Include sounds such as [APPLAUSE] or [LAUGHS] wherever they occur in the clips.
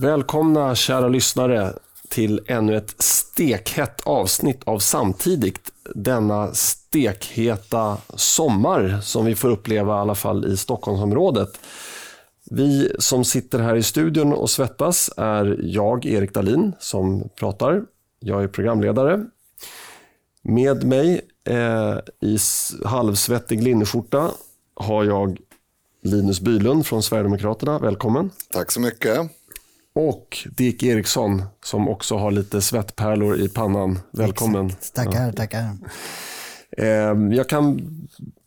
Välkomna kära lyssnare till ännu ett stekhett avsnitt av Samtidigt. Denna stekheta sommar som vi får uppleva i alla fall i Stockholmsområdet. Vi som sitter här i studion och svettas är jag, Erik Dalin, som pratar. Jag är programledare. Med mig eh, i halvsvettig linneskjorta har jag Linus Bylund från Sverigedemokraterna. Välkommen. Tack så mycket. Och Dick Eriksson som också har lite svettpärlor i pannan. Välkommen. Exakt. Tackar, tackar. Ehm, jag kan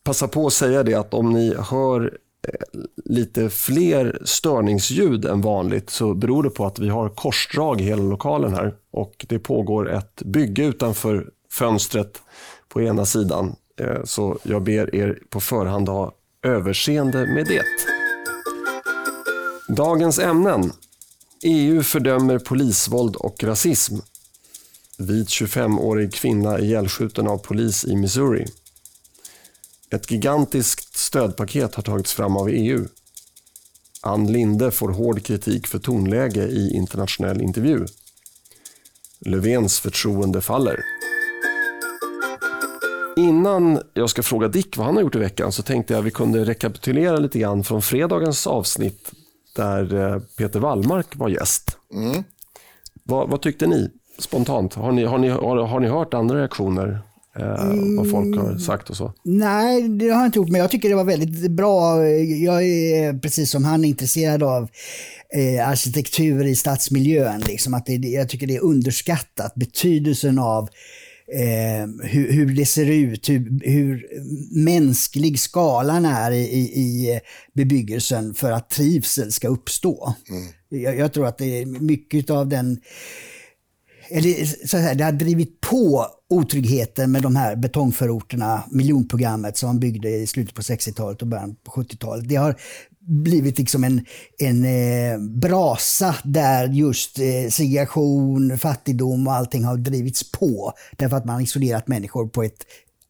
passa på att säga det att om ni hör eh, lite fler störningsljud än vanligt så beror det på att vi har korsdrag i hela lokalen här och det pågår ett bygge utanför fönstret på ena sidan. Eh, så jag ber er på förhand ha överseende med det. Dagens ämnen. EU fördömer polisvåld och rasism. Vit 25-årig kvinna ihjälskjuten av polis i Missouri. Ett gigantiskt stödpaket har tagits fram av EU. Ann Linde får hård kritik för tonläge i internationell intervju. Löfvens förtroende faller. Innan jag ska fråga Dick vad han har gjort i veckan så tänkte jag att vi kunde rekapitulera lite grann från fredagens avsnitt där eh, Peter Wallmark var gäst. Mm. Vad, vad, tyckte ni spontant? Har ni, har ni, har, har ni hört andra reaktioner? Eh, mm. Vad folk har sagt och så? Nej, det har jag inte gjort, men jag tycker det var väldigt bra. Jag är precis som han intresserad av eh, arkitektur i stadsmiljön. Liksom, att det, jag tycker det är underskattat, betydelsen av eh, hur, hur, det ser ut, hur, hur mänsklig skalan är i, i, bebyggelsen för att trivsel ska uppstå. Mm. Jag, jag, tror att det är mycket av den eller så här, det har drivit på otryggheten med de här betongförorterna, miljonprogrammet som man byggde i slutet på 60-talet och början på 70-talet. Det har blivit liksom en, en eh, brasa där just eh, segregation, fattigdom och allting har drivits på. Därför att man har isolerat människor på ett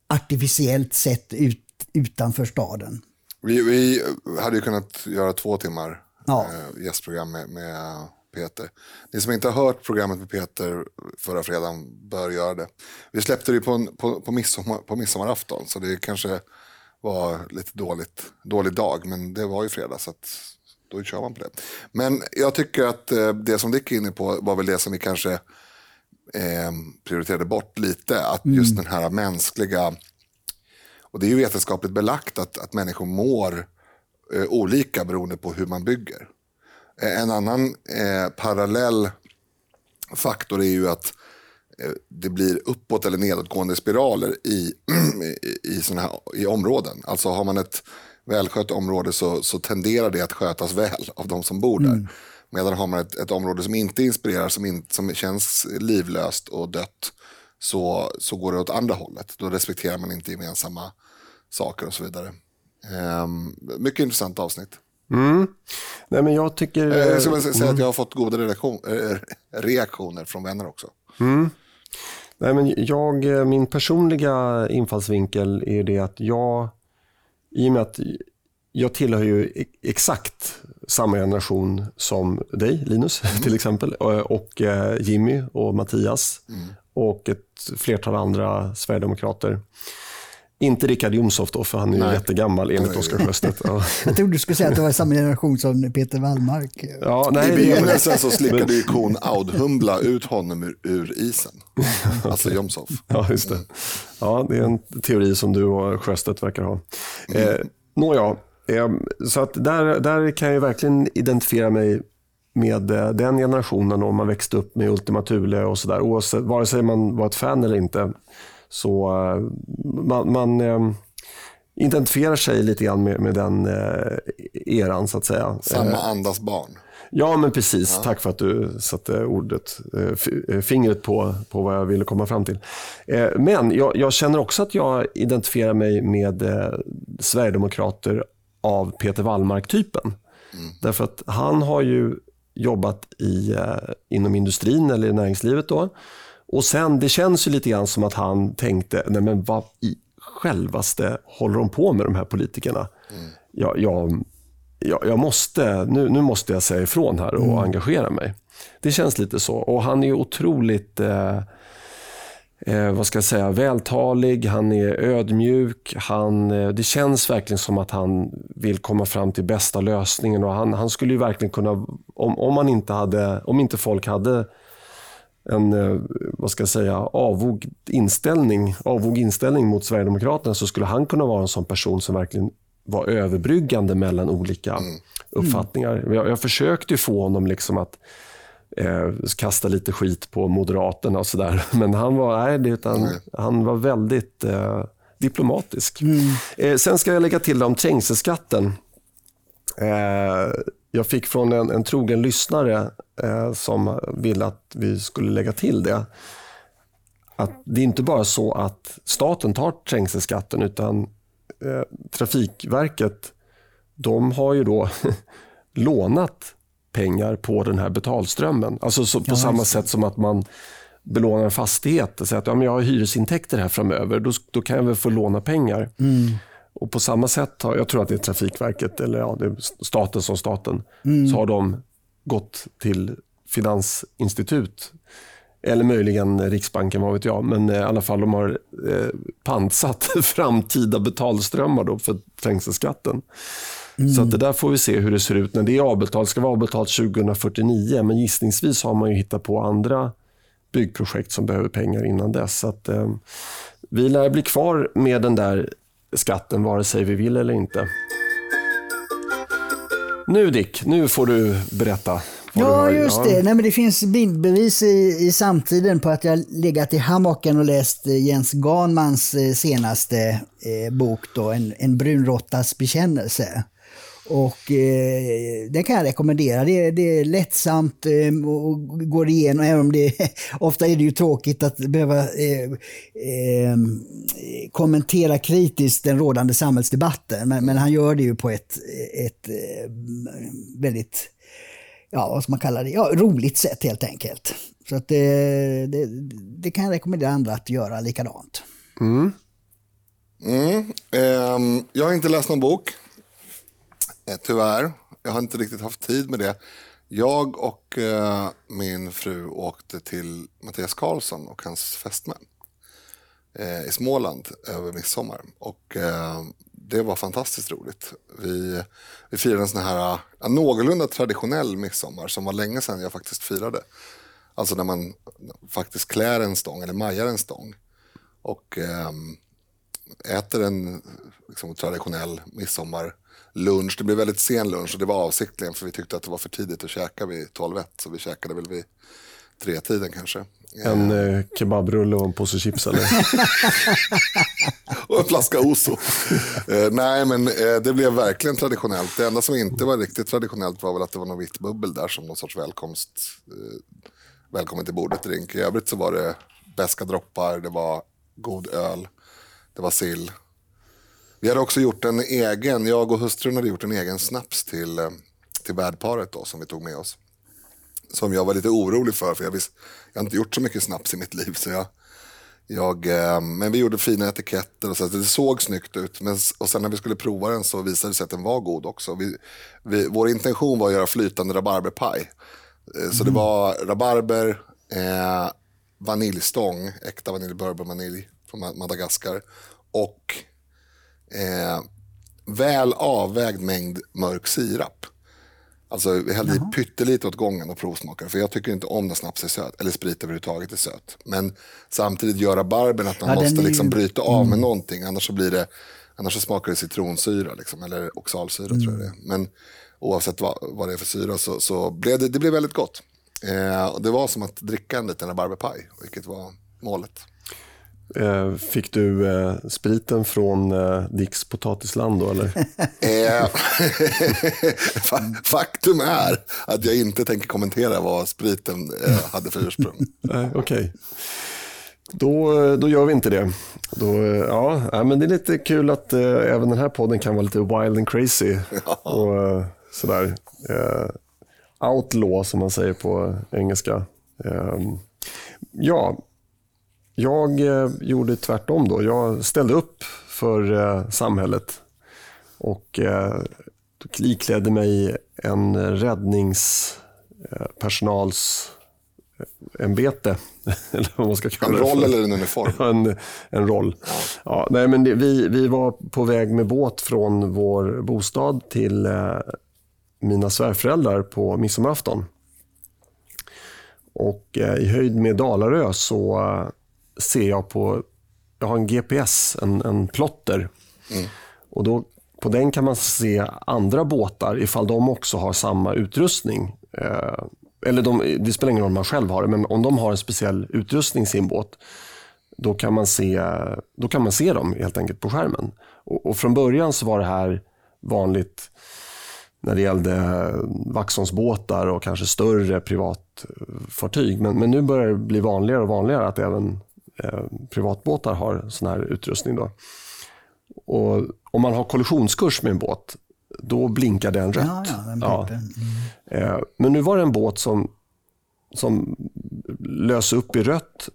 artificiellt sätt ut, utanför staden. Vi, vi hade ju kunnat göra två timmar ja. eh, gästprogram med, med Peter. Ni som inte har hört programmet med Peter förra fredagen bör göra det. Vi släppte det på, på, på, midsommar, på midsommarafton så det kanske var lite dåligt, dålig dag, men det var ju fredag så att då kör man på det. Men jag tycker att eh, det som Dick är inne på var väl det som vi kanske eh, prioriterade bort lite, att mm. just den här mänskliga, och det är ju vetenskapligt belagt att, att människor mår eh, olika beroende på hur man bygger. Eh, en annan eh, parallell faktor är ju att det blir uppåt eller nedåtgående spiraler [CLEARS THROAT] i, i, såna här, i områden. Alltså har man ett välskött område så, så tenderar det att skötas väl av de som bor där. Mm. Medan har man ett, ett område som inte inspirerar, som, in, som känns livlöst och dött, så, så går det åt andra hållet. Då respekterar man inte gemensamma saker och så vidare. Um, mycket intressant avsnitt. Mm. Nej, men jag tycker... Eh, jag ska säga mm. att jag har fått goda reaktion, reaktioner från vänner också. Mm. Nej, men jag, eh, min personliga infallsvinkel är det att jag, i och med att jag tillhör ju exakt samma generation som dig, Linus, mm. [LAUGHS] till exempel, och eh, Jimmy och Mattias mm. och ett flertal andra sverigedemokrater. Inte Richard Jomshof då, för han är ju jättegammal enligt Oskar Sjöstedt. [LAUGHS] Ja. Jag trodde du skulle säga att det var samma generation som Peter Wallmark. Ja, nej, I begynnelsen så slickade ju kon Audhumbla ut honom ur, ur isen. [LAUGHS] Alltså Jomshof. Ja, just det. Ja, det är en teori som du och Sjöstedt verkar ha. Mm. Eh, Nåja, eh, så att där, där kan jag verkligen identifiera mig med eh, den generationen och man växte upp med Ultima Thule och sådär. Vare sig man var ett fan eller inte så eh, man, man eh, identifierar sig lite grann med, med den eh, eran så att säga. Samma andas barn. Ja, men precis. Ja. Tack för att du satte ordet, fingret på, på vad jag ville komma fram till. Men jag, jag känner också att jag identifierar mig med Sverigedemokrater av Peter Wallmark-typen. Mm. Därför att han har ju jobbat i, inom industrin eller i näringslivet då. Och sen, det känns ju lite grann som att han tänkte, nej men vad i självaste håller de på med de här politikerna? Mm. Jag, jag, jag, jag måste, nu, nu måste jag säga ifrån här och mm. engagera mig. Det känns lite så. Och han är otroligt eh, eh, vad ska jag säga, vältalig, han är ödmjuk. Han, eh, det känns verkligen som att han vill komma fram till bästa lösningen. Och han, han skulle ju verkligen kunna, om, om, man inte hade, om inte folk hade en eh, vad ska jag säga, avog inställning, avog inställning mot Sverigedemokraterna så skulle han kunna vara en sån person som verkligen var överbryggande mellan olika mm. uppfattningar. Jag, jag försökte få honom liksom att eh, kasta lite skit på Moderaterna och sådär. [LAUGHS] Men han var, nej, det, utan, han var väldigt eh, diplomatisk. Mm. Eh, sen ska jag lägga till om trängselskatten. Jag fick från en, en trogen lyssnare eh, som ville att vi skulle lägga till det. Att det är inte bara så att staten tar trängselskatten utan eh, Trafikverket de har ju då [LAUGHS] lånat pengar på den här betalströmmen. Alltså så, på ja, samma sätt som att man belånar en fastighet och säger att ja, men jag har hyresintäkter här framöver, då, då kan jag väl få låna pengar. Mm. Och På samma sätt, har, jag tror att det är Trafikverket, eller ja, staten som staten, mm. så har de gått till finansinstitut eller möjligen Riksbanken, vad vet jag. Men eh, i alla fall de har eh, pantsatt [LAUGHS] framtida betalströmmar då för trängselskatten. Mm. Så att det där får vi se hur det ser ut när det är avbetalt. Det ska vara avbetalt 2049 men gissningsvis har man ju hittat på andra byggprojekt som behöver pengar innan dess. Så att, eh, vi lär bli kvar med den där skatten vare sig vi vill eller inte. Nu Dick, nu får du berätta. Ja, just det. Nej, men det finns bildbevis i, i samtiden på att jag legat i hammocken och läst eh, Jens Ganmans eh, senaste eh, bok, då, En, en brunråttas bekännelse. Och eh, den kan jag rekommendera. Det, det är lättsamt eh, och går igenom, även om det [LAUGHS] ofta är det ju tråkigt att behöva eh, eh, kommentera kritiskt den rådande samhällsdebatten. Men, men, han gör det ju på ett, ett eh, väldigt, ja vad ska man kalla det, ja, roligt sätt helt enkelt. Så att det, det, det kan jag rekommendera andra att göra likadant. Mm. Mm. Ehm, jag har inte läst någon bok. Eh, tyvärr. Jag har inte riktigt haft tid med det. Jag och eh, min fru åkte till Mattias Karlsson och hans fästmän eh, i Småland över midsommar. Och eh, det var fantastiskt roligt. Vi, vi firade en sån här ja, någorlunda traditionell midsommar som var länge sedan jag faktiskt firade. Alltså när man faktiskt klär en stång eller majar en stång. Och eh, äter en liksom, traditionell midsommar lunch. Det blev väldigt sen lunch och det var avsiktligen för vi tyckte att det var för tidigt att käka vid 12-1. Så vi käkade väl vid tretiden kanske. En eh, kebabrulle och en påse chips eller? [LAUGHS] och en flaska Oso. eh, nej men eh, det blev verkligen traditionellt. Det enda som inte var riktigt traditionellt var väl att det var något vitt bubbel där som någon sorts välkomst. Eh, välkommen till bordet-drink. I övrigt så var det beska droppar, det var god öl, det var sill, vi hade också gjort en egen, jag och hustrun hade gjort en egen snaps till, eh, till värdparet då som vi tog med oss. Som jag var lite orolig för, för jag, visst, jag har inte gjort så mycket snaps i mitt [LAUGHS] liv. Så jag, jag, eh, men vi gjorde fina etiketter och så, det såg snyggt ut. Men, och sen när vi skulle prova den så visade det sig att den var god också. Vi, vi, vår intention var att göra flytande rabarberpaj. Eh, så mm. det var rabarber, eh, vaniljstång, äkta vanilj, bourbon vanilj från Madagaskar. Och eh, väl avvägd mängd mörk sirap. Alltså vi hällde i pyttelite åt gången och provsmakade. För jag tycker inte om när snaps är söt, eller sprit överhuvudtaget är söt. Men samtidigt göra barben att man ja, måste liksom bryta av mm. med någonting. Annars så, blir det, annars så smakar det citronsyra liksom, eller oxalsyra mm. tror jag det är. Men oavsett vad, vad det är för syra så, så blev det, det blev väldigt gott. Eh, och det var som att dricka en liten rabarberpaj, vilket var målet. Eh, fick du eh, spriten från eh, Dicks potatisland då eller? [LAUGHS] Eh, [LAUGHS] faktum är att jag inte tänker kommentera vad spriten eh, hade för ursprung. [LAUGHS] Okej. Okay. Då, då gör vi inte det. Då, ja, men det är lite kul att eh, även den här podden kan vara lite wild and crazy. Och sådär. outlaw som man säger på engelska. ja, jag eh, gjorde tvärtom då. Jag ställde upp för eh, samhället och eh, iklädde mig en räddningspersonals ämbete. [LAUGHS] eller vad man ska kalla en roll det eller en uniform? [LAUGHS] en, en roll. Ja. ja nej, men det, vi, vi var på väg med båt från vår bostad till eh, mina svärföräldrar på midsommarafton. Och eh, i höjd med Dalarö så eh, ser jag på, jag har en GPS, en, en plotter. Mm. Och då, på den kan man se andra båtar ifall de också har samma utrustning. Eh, eller de, det spelar ingen roll om man själv har det, men om de har en speciell utrustning i sin båt, då kan man se, då kan man se dem helt enkelt på skärmen. Och, och från början så var det här vanligt när det gällde Vaxholmsbåtar och kanske större privatfartyg. Men, men nu börjar det bli vanligare och vanligare att även eh, privatbåtar har sån här utrustning. Då. Och om man har kollisionskurs med en båt, då blinkar den rött. Ja, ja, den ja. Mm. Eh, men nu var det en båt som, som lös upp i rött,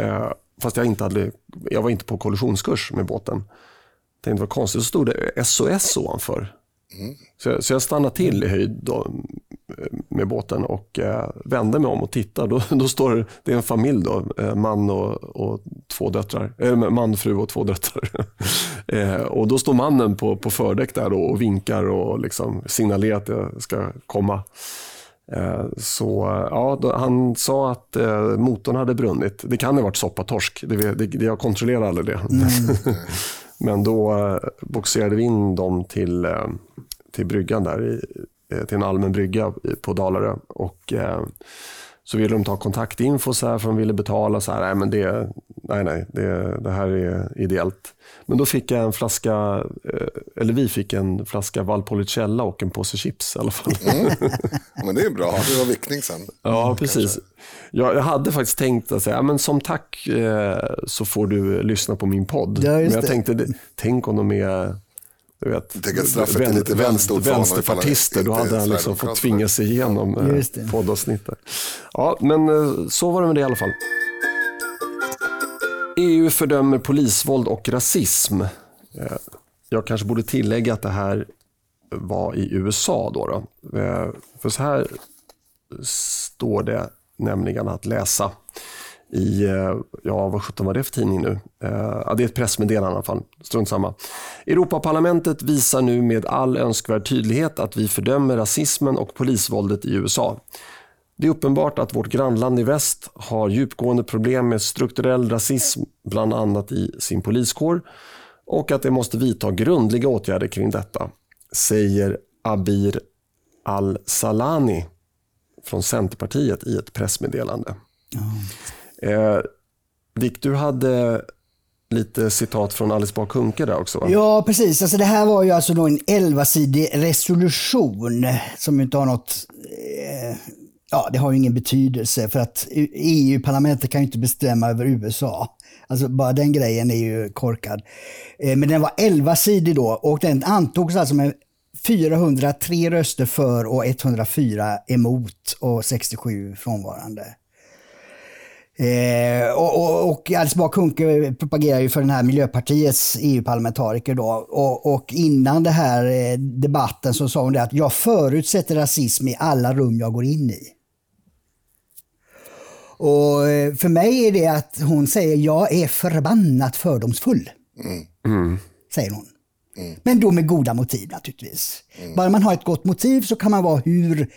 eh, fast jag, inte hade, jag var inte på kollisionskurs med båten. Jag tänkte, vad konstigt, så stod det SOS ovanför. Mm. Så, jag, så jag stannade till i höjd då, med båten och eh, vände mig om och tittade. Då, då står det, är en familj, då, eh, man och, och två döttrar. Eh, man, fru och två döttrar. [LAUGHS] eh, och då står mannen på, på fördäck där då, och vinkar och liksom signalerar att jag ska komma. Eh, så ja, då, han sa att eh, motorn hade brunnit. Det kan ha varit soppatorsk, det, det, det, jag kontrollerar aldrig det. Mm. [LAUGHS] Men då eh, boxerade vi in dem till, eh, till bryggan där, i, eh, till en allmän brygga på Dalarö. Och, så ville de ta kontaktinfo så här, för de ville betala. så här, Nej, men det, nej, nej det, det här är ideellt. Men då fick jag en flaska, eller vi fick en flaska Valpolicella och en påse chips i alla fall. Mm. [LAUGHS] Men det är bra, det var vickning sen. Ja, precis. Jag, jag hade faktiskt tänkt att säga, men som tack eh, så får du lyssna på min podd. Ja, men jag det. tänkte, tänk om de är du vet, vän, lite vänster, vänsterpartister, då hade han liksom fått tvinga sig igenom eh, poddavsnittet. Ja, men eh, så var det med det i alla fall. EU fördömer polisvåld och rasism. Eh, jag kanske borde tillägga att det här var i USA. Då, då. För så här står det nämligen att läsa i, eh, ja vad sjutton var det för tidning nu? Eh, ja, det är ett pressmeddelande i alla fall, strunt samma. Europaparlamentet visar nu med all önskvärd tydlighet att vi fördömer rasismen och polisvåldet i USA. Det är uppenbart att vårt grannland i väst har djupgående problem med strukturell rasism, bland annat i sin poliskår, och att det måste vidta grundliga åtgärder kring detta, säger Abir Al-Salani, från Centerpartiet i ett pressmeddelande. Mm. Eh, Dick, du hade lite citat från Alice Bah Kuhnke där också va? Ja, precis. Alltså, det här var ju alltså då en 11-sidig resolution som inte har något eh, Ja, det har ju ingen betydelse för att e EU-parlamentet kan ju inte bestämma över USA. Alltså bara den grejen är ju korkad. Eh, men den var 11-sidig då och den antogs alltså med 403 röster för och 104 emot och 67 frånvarande. Eh, och, och, och Alice Bah Kuhnke propagerar ju för den här Miljöpartiets EU-parlamentariker då. Och, och, innan den här eh, debatten så sa hon det att jag förutsätter rasism i alla rum jag går in i. Och eh, för mig är det att hon säger jag är förbannat fördomsfull. Mm. Mm. Säger hon. Mm. Men då med goda motiv naturligtvis. Mm. Bara man har ett gott motiv så kan man vara hur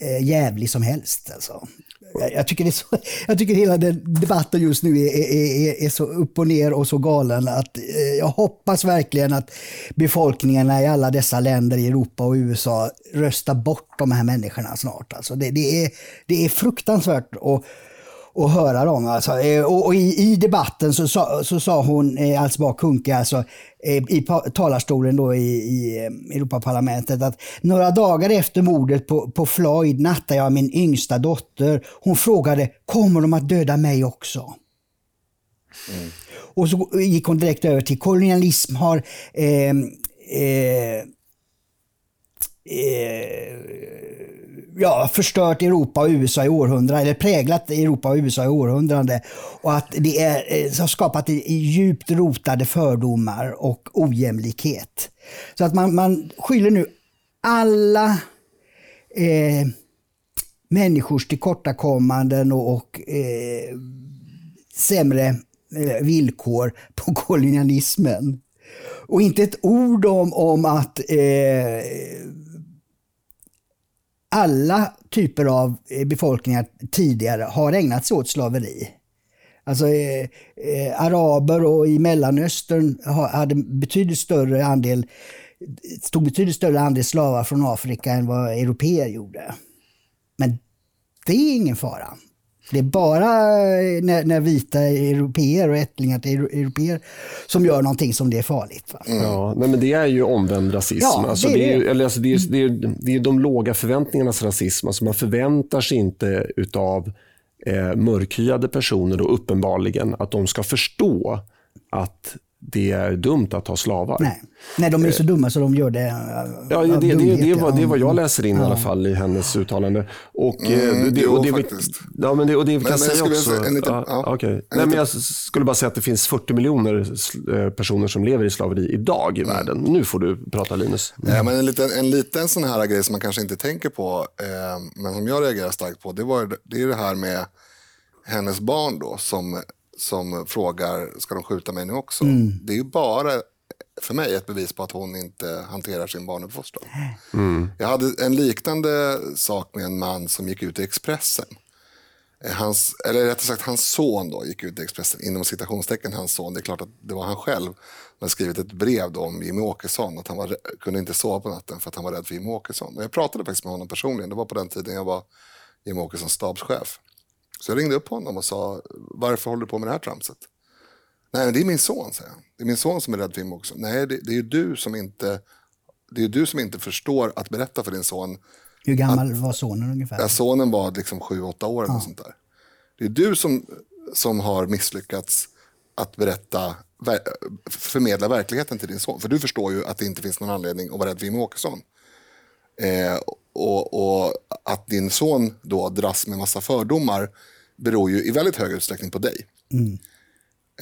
eh, jävlig som helst. Alltså. Jag, tycker det så, [LAUGHS] jag tycker hela den debatten just nu är, är, är, är så upp och ner och så galen att eh, jag hoppas verkligen att befolkningarna i alla dessa länder i Europa och USA röstar bort de här människorna snart. Alltså det, det, är, det är fruktansvärt. Och, och höra dem. Alltså. Eh, och, och i, i, debatten så, så, så sa hon, eh, alltså bara Kunke, alltså, eh, i talarstolen då i, i eh, Europaparlamentet att några dagar efter mordet på, på Floyd nattade jag min yngsta dotter. Hon frågade, kommer de att döda mig också? Mm. Och så gick hon direkt över till kolonialism har eh, eh, eh, ja, förstört Europa och USA i århundraden, eller präglat Europa och USA i århundraden. Och att det är, eh, har skapat djupt rotade fördomar och ojämlikhet. Så att man, man skyller nu alla eh, människors tillkortakommanden och, och eh, sämre eh, villkor på [LAUGHS] kolonialismen. Och inte ett ord om, om att eh, alla typer av eh, befolkningar tidigare har ägnat sig åt slaveri. Alltså eh, eh, araber och i Mellanöstern hade betydligt större andel, tog betydligt större andel slavar från Afrika än vad europeer gjorde. Men det är ingen fara. Det är bara eh, när, när vita europeer och ättlingar till europeer som gör någonting som det är farligt. Mm. Ja, men det är ju omvänd rasism. Ja, alltså, det, är, det. Är, alltså, det, är, det, är, det är de låga förväntningarnas rasism. Alltså, man förväntar sig inte utav eh, mörkhyade personer då, uppenbarligen att de ska förstå att det är dumt att ha slavar. Nej, Nej de är så dumma så de gör det Ja, det, det, det, det, är, vad, det är vad jag läser in ja. i alla fall i hennes uttalande. Och, mm, eh, det, och det, faktiskt. Ja, men det, och det vi kan säga också... En liten, ja, ja, okay. Nej, men jag skulle bara säga att det finns 40 miljoner eh, personer som lever i slaveri idag i mm. världen. Nu får du prata Linus. Mm. Ja, men en, liten, en liten sån här grej som man kanske inte tänker på, eh, men som jag reagerar starkt på, det, var, det är det här med hennes barn då som som frågar, ska de skjuta mig nu också? Mm. Det är ju bara för mig ett bevis på att hon inte hanterar sin barnuppfostran. Mm. Jag hade en liknande sak med en man som gick ut i Expressen. Eh, hans, eller rättare sagt hans son då gick ut i Expressen, inom citationstecken hans son. Det är klart att det var han själv som hade skrivit ett brev då om Jimmie Åkesson. Att han var, kunde inte sova på natten för att han var rädd för Jimmie Åkesson. Och jag pratade faktiskt med honom personligen. Det var på den tiden jag var Jimmie Åkessons stabschef. Så jag ringde upp honom och sa, varför håller du på med det här tramset? Nej, men det är min son, säger han. Det är min son som är rädd för också. Nej, det, det är ju du som inte, det är du som inte förstår att berätta för din son. Hur gammal att, var sonen ungefär? Ja, sonen var liksom sju, åtta år eller ja. sånt där. Det är du som, som har misslyckats att berätta, förmedla verkligheten till din son. För du förstår ju att det inte finns någon anledning att vara rädd för Jimmie Åkesson. Eh, och, och, att din son då dras med massa fördomar beror ju i väldigt hög utsträckning på dig. Mm.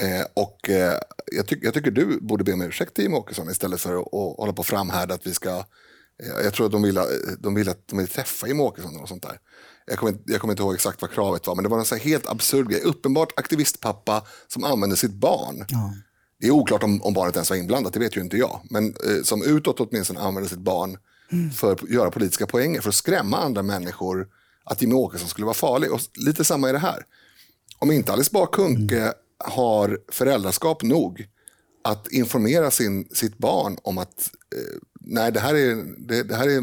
Eh, och eh, jag, ty jag, tycker du borde be om ursäkt till Jimmie Åkesson istället för att, att hålla på framhärda att vi ska... Eh, jag tror att de vill, de vill att de vill träffa Jimmie Åkesson och sånt där. Jag kommer, jag kommer inte ihåg exakt vad kravet var, men det var en så helt absurd grej. Uppenbart aktivistpappa som använder sitt barn. Ja. Det är oklart om, om barnet ens var inblandat, det vet ju inte jag. Men eh, som utåt åtminstone använder sitt barn för att göra politiska poänger, för att skrämma andra människor att Jimmie Åkesson skulle vara farlig. Och lite samma är det här. Om inte Alice Bah Kuhnke mm. har föräldraskap nog att informera sin, sitt barn om att eh, nej, det här, är, det, det, här är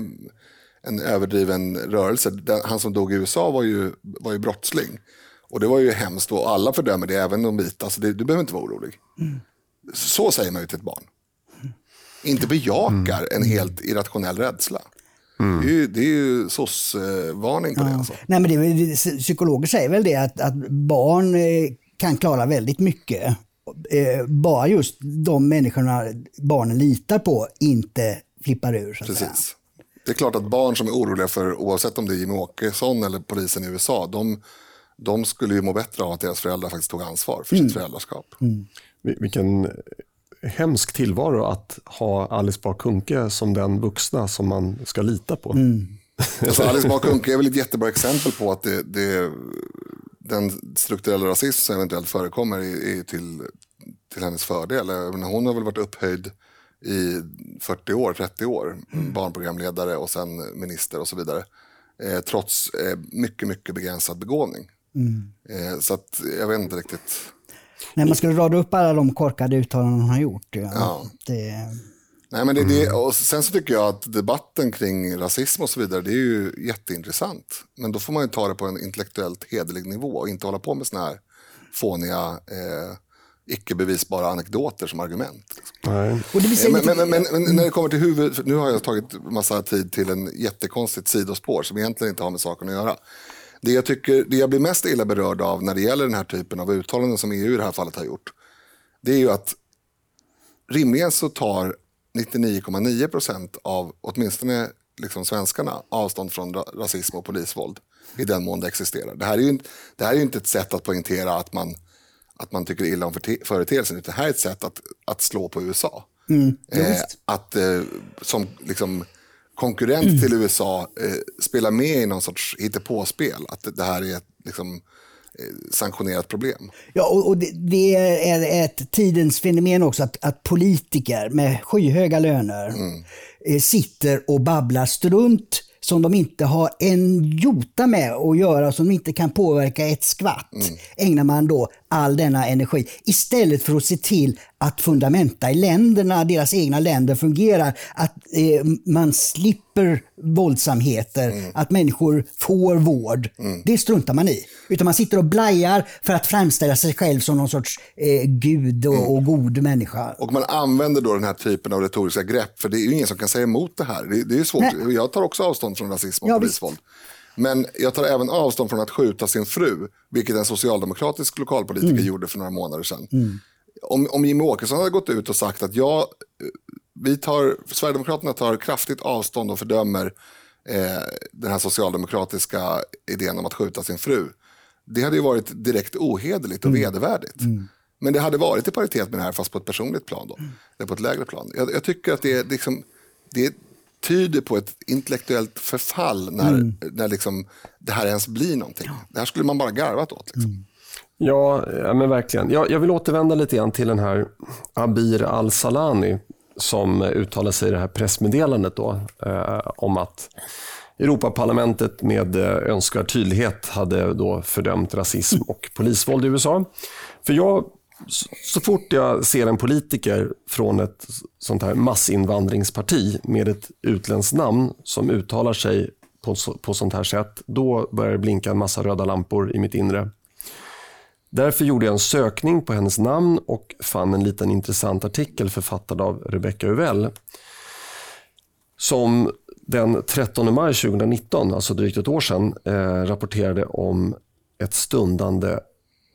en överdriven rörelse. Den, han som dog i USA var ju, var ju brottsling. Och det var ju hemskt och alla fördömer det, även de vita. Så det, du behöver inte vara orolig. Mm. Så säger man ju till ett barn inte bejakar mm. en helt irrationell rädsla. Mm. Det är ju, det är ju SOS-varning på ja. det. Alltså. Nej, men det, psykologer säger väl det att, att barn eh, kan klara väldigt mycket. Eh, bara just de människorna barnen litar på inte flippar ur. Så Precis. Säga. Det är klart att barn som är oroliga för, oavsett om det är Jimmie Åkesson eller polisen i USA, de, de skulle ju må bättre av att deras föräldrar faktiskt tog ansvar för mm. sitt föräldraskap. Mm. Vilken hemsk tillvaro att ha Alice Bah Kuhnke som den vuxna som man ska lita på. Mm. alltså, Alice Bah Kuhnke är väl ett jättebra exempel på att det, det, den strukturella rasism som eventuellt förekommer är, är till, till hennes fördel. Hon har väl varit upphöjd i 40 år, 30 år, mm. barnprogramledare och sen minister och så vidare. Eh, trots eh, mycket, mycket begränsad begåvning. Mm. Eh, så att, jag vet inte riktigt Nej, man skulle rada upp alla de korkade uttalanden hon har gjort. Ja. ja. Det... Nej, men det, det, och sen så tycker jag att debatten kring rasism och så vidare, det är ju jätteintressant. Men då får man ju ta det på en intellektuellt hederlig nivå och inte hålla på med såna här fåniga, eh, icke bevisbara anekdoter som argument. Nej. Men, men, men, men, när det kommer till huvud, nu har jag tagit massa tid till en jättekonstigt sidospår som egentligen inte har med saken att göra. Det jag, tycker, det jag blir mest illa berörd av när det gäller den här typen av uttalanden som EU i det här fallet har gjort, det är ju att rimligen så tar 99,9 procent av åtminstone liksom svenskarna avstånd från rasism och polisvåld i den mån det existerar. Det här är ju, det här är ju inte ett sätt att poängtera att man, att man tycker illa om företeelsen, utan det här är ett sätt att, att slå på USA. Mm, eh, att, eh, som liksom konkurrent mm. till USA eh, spelar med i någon sorts hittepåspel. Att det här är ett liksom, eh, sanktionerat problem. Ja, och, och det, det, är ett tidens fenomen också att, att politiker med skyhöga löner mm. eh, sitter och babblar strunt som de inte har en jota med att göra, som de inte kan påverka ett skvatt, mm. ägnar man då all denna energi. Istället för att se till att fundamenta i länderna, deras egna länder fungerar. Att eh, man slipper våldsamheter, mm. att människor får vård. Mm. Det struntar man i. Utan man sitter och blajar för att framställa sig själv som någon sorts eh, gud och, mm. och, god människa. Och man använder då den här typen av retoriska grepp, för det är ju ingen som kan säga emot det här. Det, det är svårt. Nej. Jag tar också avstånd från rasism och ja, polisvåld. Men jag tar även avstånd från att skjuta sin fru, vilket en socialdemokratisk lokalpolitiker mm. gjorde för några månader sedan. Mm. Om, om Jimmie Åkesson hade gått ut och sagt att jag, vi tar, Sverigedemokraterna tar kraftigt avstånd och fördömer eh, den här socialdemokratiska idén om att skjuta sin fru. Det hade ju varit direkt ohederligt och mm. vedervärdigt. Mm. Men det hade varit i paritet med det här fast på ett personligt plan då. Mm. Eller på ett lägre plan. Jag, jag tycker att det är, liksom, det är tyder på ett intellektuellt förfall när, mm. när liksom det här ens blir någonting. Det här skulle man bara garvat åt. Liksom. Mm. Ja, ja, men verkligen. Jag, jag vill återvända lite grann till den här Abir al-Salani som uttalar sig i det här pressmeddelandet då, eh, om att Europaparlamentet med eh, önskvärd tydlighet hade då fördömt rasism och polisvåld i USA. För jag så fort jag ser en politiker från ett sånt här massinvandringsparti med ett utländskt namn som uttalar sig på, på sånt här sätt, då börjar det blinka en massa röda lampor i mitt inre. Därför gjorde jag en sökning på hennes namn och fann en liten intressant artikel författad av Rebecca Uvell som den 13 maj 2019, alltså drygt ett år sedan, eh, rapporterade om ett stundande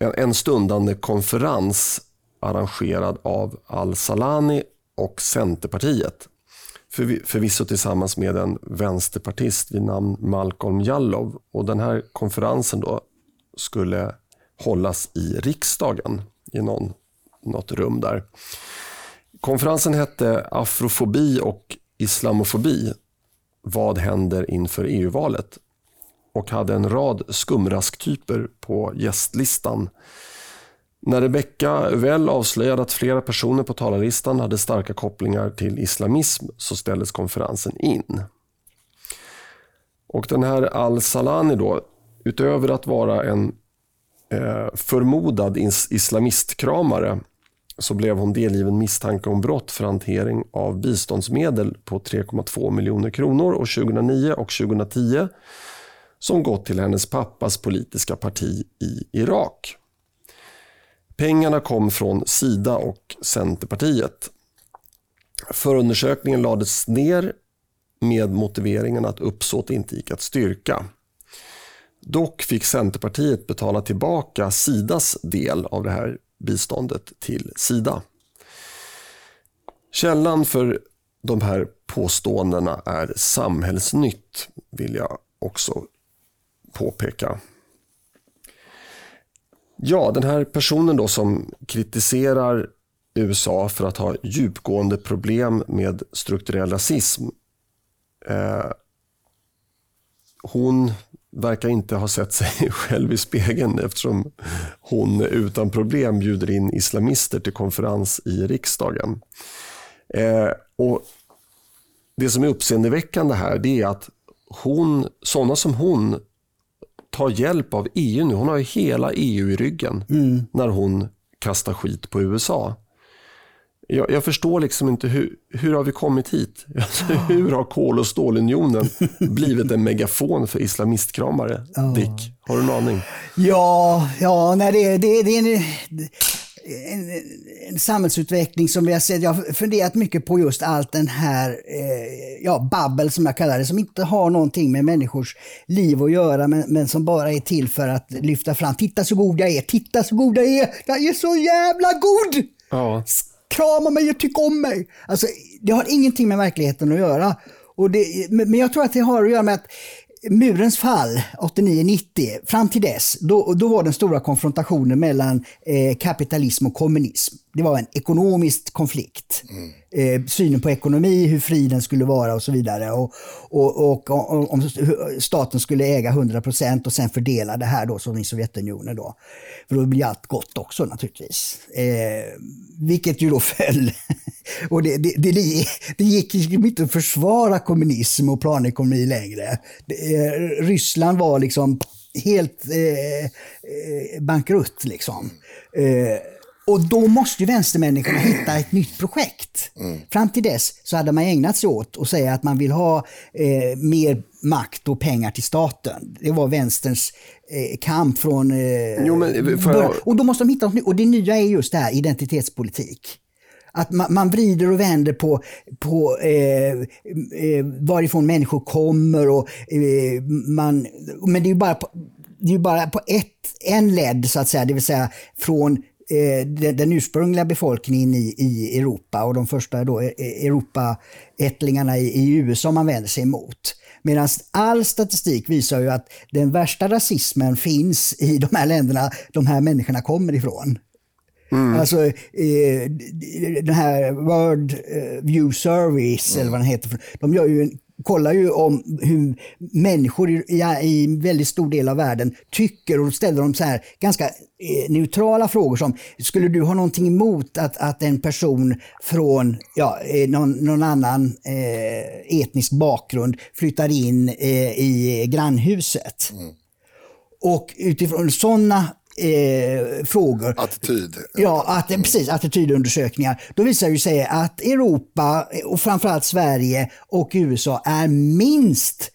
en stundande konferens arrangerad av Al-Salani och Centerpartiet. För, förvisso tillsammans med en vänsterpartist vid namn Malcolm Jallow. Och den här konferensen då skulle hållas i riksdagen i någon, något rum där. Konferensen hette Afrofobi och islamofobi. Vad händer inför EU-valet? Och hade en rad skumrasktyper på gästlistan. När Rebecka väl avslöjade att flera personer på talarlistan hade starka kopplingar till islamism så ställdes konferensen in. Och den här Al-Salani då, utöver att vara en eh, förmodad islamistkramare så blev hon delgiven misstanke om brott för hantering av biståndsmedel på 3,2 miljoner kronor år 2009 och 2010 som gått till hennes pappas politiska parti i Irak. Pengarna kom från Sida och Centerpartiet. Förundersökningen lades ner med motiveringen att uppsåt inte gick att styrka. Dock fick Centerpartiet betala tillbaka Sidas del av det här biståndet till Sida. Källan för de här påståendena är Samhällsnytt, vill jag också påpeka. Ja, den här personen då som kritiserar USA för att ha djupgående problem med strukturell rasism. Eh, hon verkar inte ha sett sig [LAUGHS] själv i spegeln eftersom hon utan problem bjuder in islamister till konferens i riksdagen. Eh, och Det som är uppseendeväckande här det är att hon, sådana som hon ta hjälp av EU nu. Hon har ju hela EU i ryggen mm. när hon kastar skit på USA. Jag, jag, förstår liksom inte hur, hur har vi kommit hit? Alltså, hur har kol och stålunionen [LAUGHS] blivit en megafon för islamistkramare? Dick, har du en aning? Ja, ja nej, det, det, det en, en, samhällsutveckling som vi har sett. Jag har funderat mycket på just allt den här eh, ja, babbel som jag kallar det, som inte har någonting med människors liv att göra, men, men som bara är till för att lyfta fram. Titta så god jag är, titta så god jag är, jag är så jävla god! Ja. Krama mig och tyck om mig. Alltså, det har ingenting med verkligheten att göra. Och det, men jag tror att det har att göra med att murens fall 89-90, fram till dess, då, då var den stora konfrontationen mellan eh, kapitalism och kommunism. Det var en ekonomisk konflikt. Mm. Eh, synen på ekonomi, hur fri den skulle vara och så vidare. Och, och, och, och om staten skulle äga 100% och sen fördela det här då som i Sovjetunionen. Då. För då blir allt gott också naturligtvis. Eh, vilket ju då [LAUGHS] föll. Och det, det, det, det gick inte att försvara kommunism och planekonomi längre. Eh, Ryssland var liksom helt eh, eh bankrutt. Liksom. Eh, och då måste ju vänstermänniskorna hitta ett nytt projekt. Mm. Fram till dess så hade man ägnat sig åt att säga att man vill ha eh, mer makt och pengar till staten. Det var vänsterns eh, kamp från eh, jo, men, för... Och då måste de hitta något nytt. Och det nya är just det här identitetspolitik. Att man, man vrider och vänder på, på eh, eh, varifrån människor kommer. Och, eh, man, men det är ju bara på, det är bara på ett, en led, så att säga, det vill säga från eh, den, den ursprungliga befolkningen i, i Europa och de första då, eh, Europaättlingarna i, i USA man vänder sig emot. Medan all statistik visar ju att den värsta rasismen finns i de här länderna de här människorna kommer ifrån. Mm. Alltså eh, den här World eh, View Service, mm. eller vad den heter, de gör ju en kollar ju om hur människor i, i väldigt stor del av världen tycker och ställer de så här ganska eh, neutrala frågor som skulle du ha någonting emot att, att en person från ja, eh, någon, någon annan eh, etnisk bakgrund flyttar in eh, i grannhuset? Mm. Och utifrån sådana eh, frågor. Attityd. Ja, att, precis. Attitydundersökningar. Då visar det sig att Europa och framförallt Sverige och USA är minst,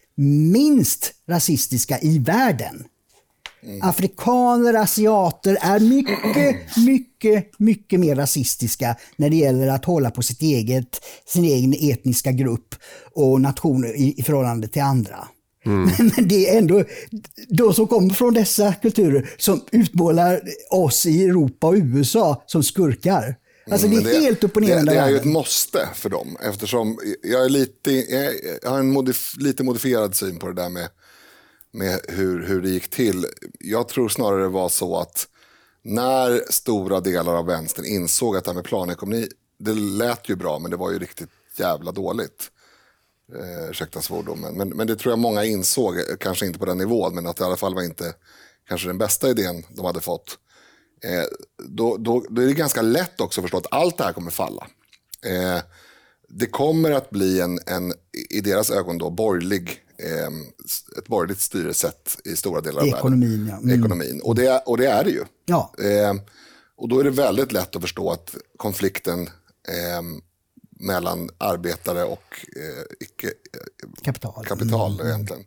minst rasistiska i världen. Mm. Afrikaner, asiater är mycket, mycket, mycket mer rasistiska när det gäller att hålla på sitt eget, sin egen etniska grupp och nation i, i förhållande till andra. Mm. [LAUGHS] Men det är ändå de som kommer från dessa kulturer som utmålar oss i Europa och USA som skurkar. Alltså mm, det är det, helt upp och ner. Det, det är ju ett måste för dem eftersom jag, är lite, jag har en modif, lite modifierad syn på det där med, med hur, hur det gick till. Jag tror snarare det var så att när stora delar av vänstern insåg att det här med planekonomi, det lät ju bra men det var ju riktigt jävla dåligt. Eh, ursäkta svordomen. Men, men det tror jag många insåg, kanske inte på den nivån, men att det i alla fall var inte kanske den bästa idén de hade fått. Eh, då, då, då, är det ganska lätt också att förstå att allt det här kommer falla. Eh, det kommer att bli en, en i deras ögon då, borgerlig, eh, ett borgerligt styresätt i stora delar av Ekonomin, världen. Ja. Mm. Ekonomin, och det, och det är det ju. Ja. Eh, och då är det väldigt lätt att förstå att konflikten eh, mellan arbetare och eh, icke, eh, kapital, kapital mm. egentligen.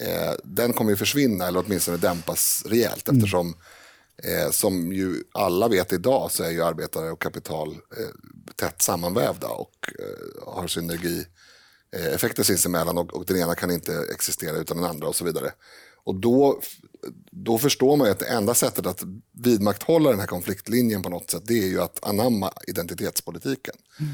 Eh, den kommer ju försvinna eller åtminstone dämpas rejält mm. eftersom eh, som ju alla vet idag så är ju arbetare och kapital eh, tätt sammanvävda och har synergieffekter sinsemellan och, och den ena kan inte existera utan den andra och så vidare. Och då, då förstår man ju att det enda sättet att vidmakthålla den här konfliktlinjen på något sätt det är ju att anamma identitetspolitiken. Mm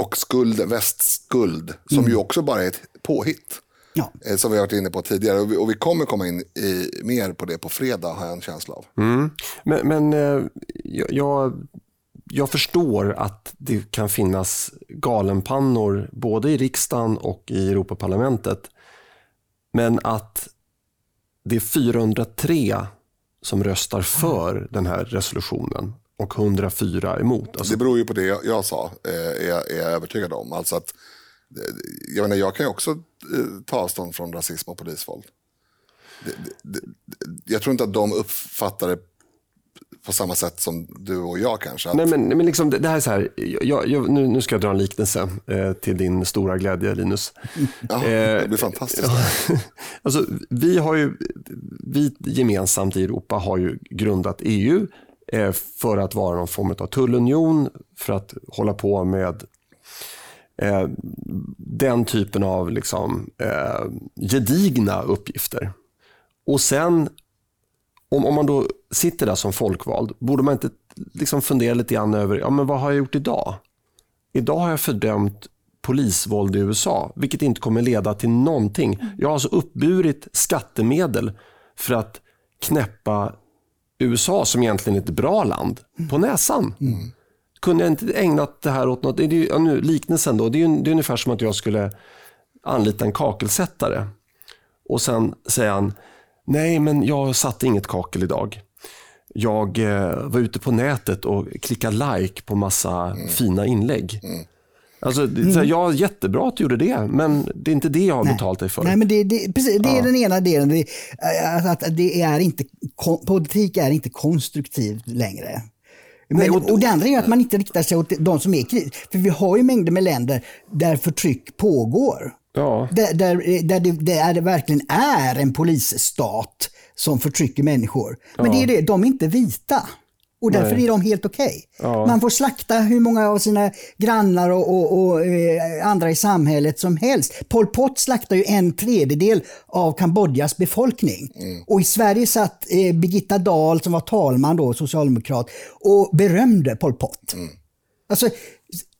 och skuld, västskuld, som mm. ju också bara är ett påhitt. Ja. Eh, som vi har varit inne på tidigare. Och vi, och vi kommer komma in i, mer på det på fredag, har jag en känsla av. Mm. Men, men eh, jag, jag förstår att det kan finnas galenpannor både i riksdagen och i Europaparlamentet. Men att det är 403 som röstar för den här resolutionen och 104 emot. Alltså... Det beror ju på det jag, sa, eh, är, jag, är jag övertygad om. Alltså att, eh, jag, menar, jag kan ju också eh, ta avstånd från rasism och polisvåld. Det, det, jag tror inte att de uppfattar det på samma sätt som du och jag kanske. Att... Nej, men, men liksom, det här är så här, jag, jag, nu, nu ska jag dra en liknelse eh, till din stora glädje Linus. Ja, det blir fantastiskt. Eh, [LAUGHS] alltså, vi har ju, vi gemensamt i Europa har ju grundat EU Eh, Eh, för att vara någon form av tullunion, för att hålla på med eh, den typen av liksom, eh, gedigna uppgifter. Och sen, om, om man då sitter där som folkvald, borde man inte liksom fundera lite grann över, ja men vad har jag gjort idag? Idag har jag fördömt polisvåld i USA, vilket inte kommer leda till någonting. Jag har alltså uppburit skattemedel för att knäppa USA, som egentligen är ett bra land, på näsan. Mm. Kunde jag inte ägnat det här åt något, det är ju, nu, liknelsen då, det är, det är ungefär som att jag skulle anlita en kakelsättare. Och sen säger han, nej men jag satte inget kakel idag. Jag eh, var ute på nätet och klickade like på massa mm. fina inlägg. Mm. Alltså, mm. Ja, jättebra att du gjorde det, men det är inte det jag har Nej. betalt dig för. Nej, men det, det, precis, det är den ena delen. Det, att, att det är inte, politik är inte konstruktivt längre. Men, Nej, och, och det andra är att man inte riktar sig åt de som är kritiska. För vi har ju mängder med länder där förtryck pågår. Ja. Där, där, där, det, där det verkligen är en polisstat som förtrycker människor. Men ja. det är det, de är inte vita. Och därför Nej. är de helt okej. Okay. Ja. Man får slakta hur många av sina grannar och, och, och eh, andra i samhället som helst. Pol Pot slaktade ju en tredjedel av Kambodjas befolkning. Mm. Och i Sverige satt eh, Birgitta Dahl som var talman då, socialdemokrat, och berömde Pol Pot. Mm. Alltså,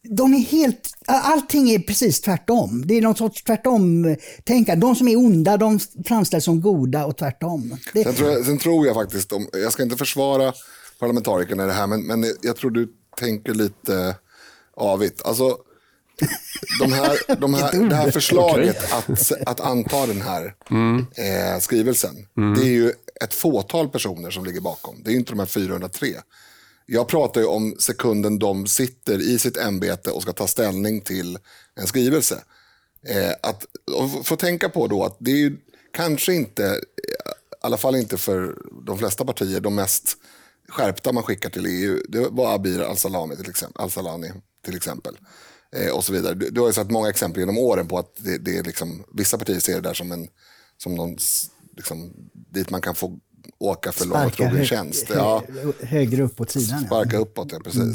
de är helt, allting är precis tvärtom. Det är någon sorts tvärtom tänkande. De som är onda de framställs som goda och tvärtom. Det... Sen, tror jag, sen tror jag faktiskt, jag ska inte försvara parlamentarikerna i det här, men, men jag tror du tänker lite avigt. Alltså, de här, de här, det här förslaget att, att anta den här mm. eh, skrivelsen, mm. det är ju ett fåtal personer som ligger bakom. Det är inte de här 403. Jag pratar ju om sekunden de sitter i sitt ämbete och ska ta ställning till en skrivelse. Eh, att, få tänka på då att det är ju kanske inte, i alla fall inte för de flesta partier, de mest skärpta man skickar till EU. Det var Abir al-Salami till exempel. Al-Salani till exempel. Eh, och så vidare. Du, du, har ju sett många exempel genom åren på att det, det är liksom, vissa partier ser det där som en som någon, liksom, dit man kan få åka för lång och trogen tjänst. Ja. Högre upp på sidan. Sparka ja. uppåt, ja precis. Mm.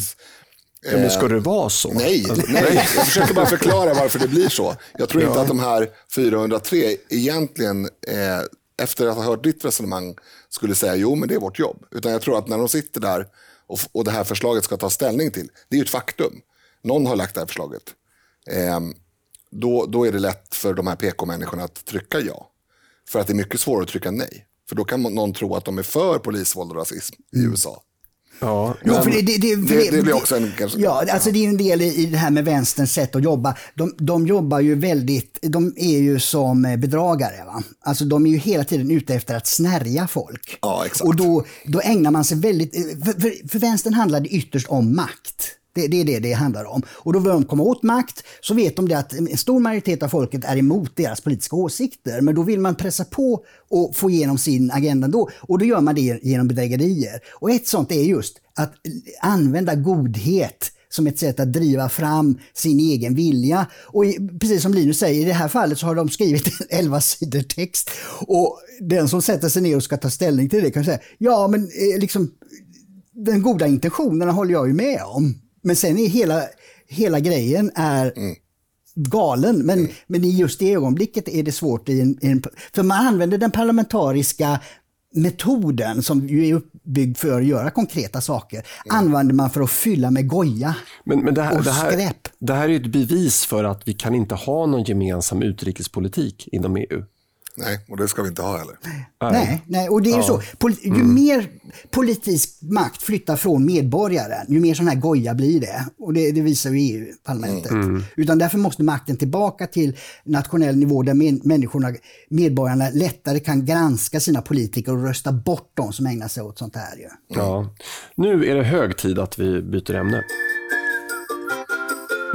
Ja, men ska det vara så? Nej, alltså, nej, jag försöker bara förklara varför det blir så. Jag tror inte att de här 403 egentligen, eh, efter att ha hört ditt resonemang, skulle säga jo men det är vårt jobb. Utan jag tror att när de sitter där och, och det här förslaget ska ta ställning till, det är ju ett faktum. Någon har lagt det här förslaget. Eh, då, då är det lätt för de här PK-människorna att trycka ja. För att det är mycket svårare att trycka nej. För då kan någon tro att de är för polisvåld och rasism i mm. USA. Ja, jo, för det, det, det, det, det, blir också en... Kanske, ja, alltså det är en del i det här med vänsterns sätt att jobba. De, de jobbar ju väldigt, de är ju som bedragare. Va? Alltså de är ju hela tiden ute efter att snärja folk. Ja, exakt. Och då, då ägnar man sig väldigt, för, för, för vänstern handlar det ytterst om makt. Det, det, är det det handlar om. Och då vill de komma åt makt, så vet de det att en stor majoritet av folket är emot deras politiska åsikter. Men då vill man pressa på och få igenom sin agenda då. Och då gör man det genom bedrägerier. Och ett sånt är just att använda godhet som ett sätt att driva fram sin egen vilja. Och precis som Linus säger, i det här fallet så har de skrivit 11 [LAUGHS] sidor text. Och den som sätter sig ner och ska ta ställning till det kan säga, ja men eh, liksom den goda intentionerna håller jag ju med om. Men sen är hela, hela grejen är mm. galen. Men, mm. men i just det ögonblicket är det svårt. I en, i en, för man använder den parlamentariska metoden som ju är uppbyggd för att göra konkreta saker mm. använder man för att fylla med goja men, men det här, och det här, skräp. Det här är ett bevis för att vi kan inte ha någon gemensam utrikespolitik inom EU. Nej, och det ska vi inte ha heller. Nej, nej och det är ja. så. Ju mm. mer politisk makt flyttar från medborgaren, ju mer sån här goja blir det. Och det, det visar ju EU-parlamentet. Mm. Utan därför måste makten tillbaka till nationell nivå där människorna, medborgarna lättare kan granska sina politiker och rösta bort de som ägnar sig åt sånt här. Ju. Ja. Nu är det hög tid att vi byter ämne.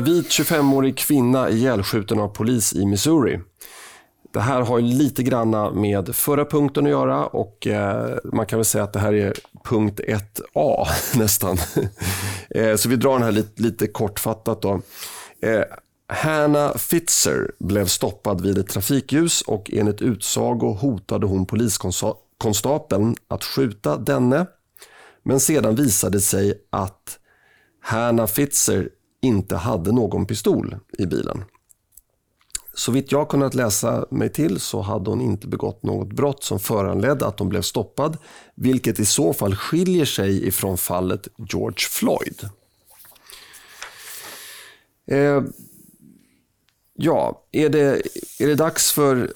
Vit 25-årig kvinna ihjälskjuten av polis i Missouri. Det här har lite granna med förra punkten att göra och eh, man kan väl säga att det här är punkt 1a [LAUGHS] nästan. [LAUGHS] eh, så vi drar den här lite, lite kortfattat. Då. Eh, Hannah Fitzer blev stoppad vid ett trafikljus och enligt utsago hotade hon poliskonstapeln att skjuta denne. Men sedan visade det sig att Hannah Fitzer inte hade någon pistol i bilen. Så vitt jag kunnat läsa mig till så hade hon inte begått något brott som föranledde att hon blev stoppad, vilket i så fall skiljer sig ifrån fallet George Floyd. Eh, Ja, är det, är det dags för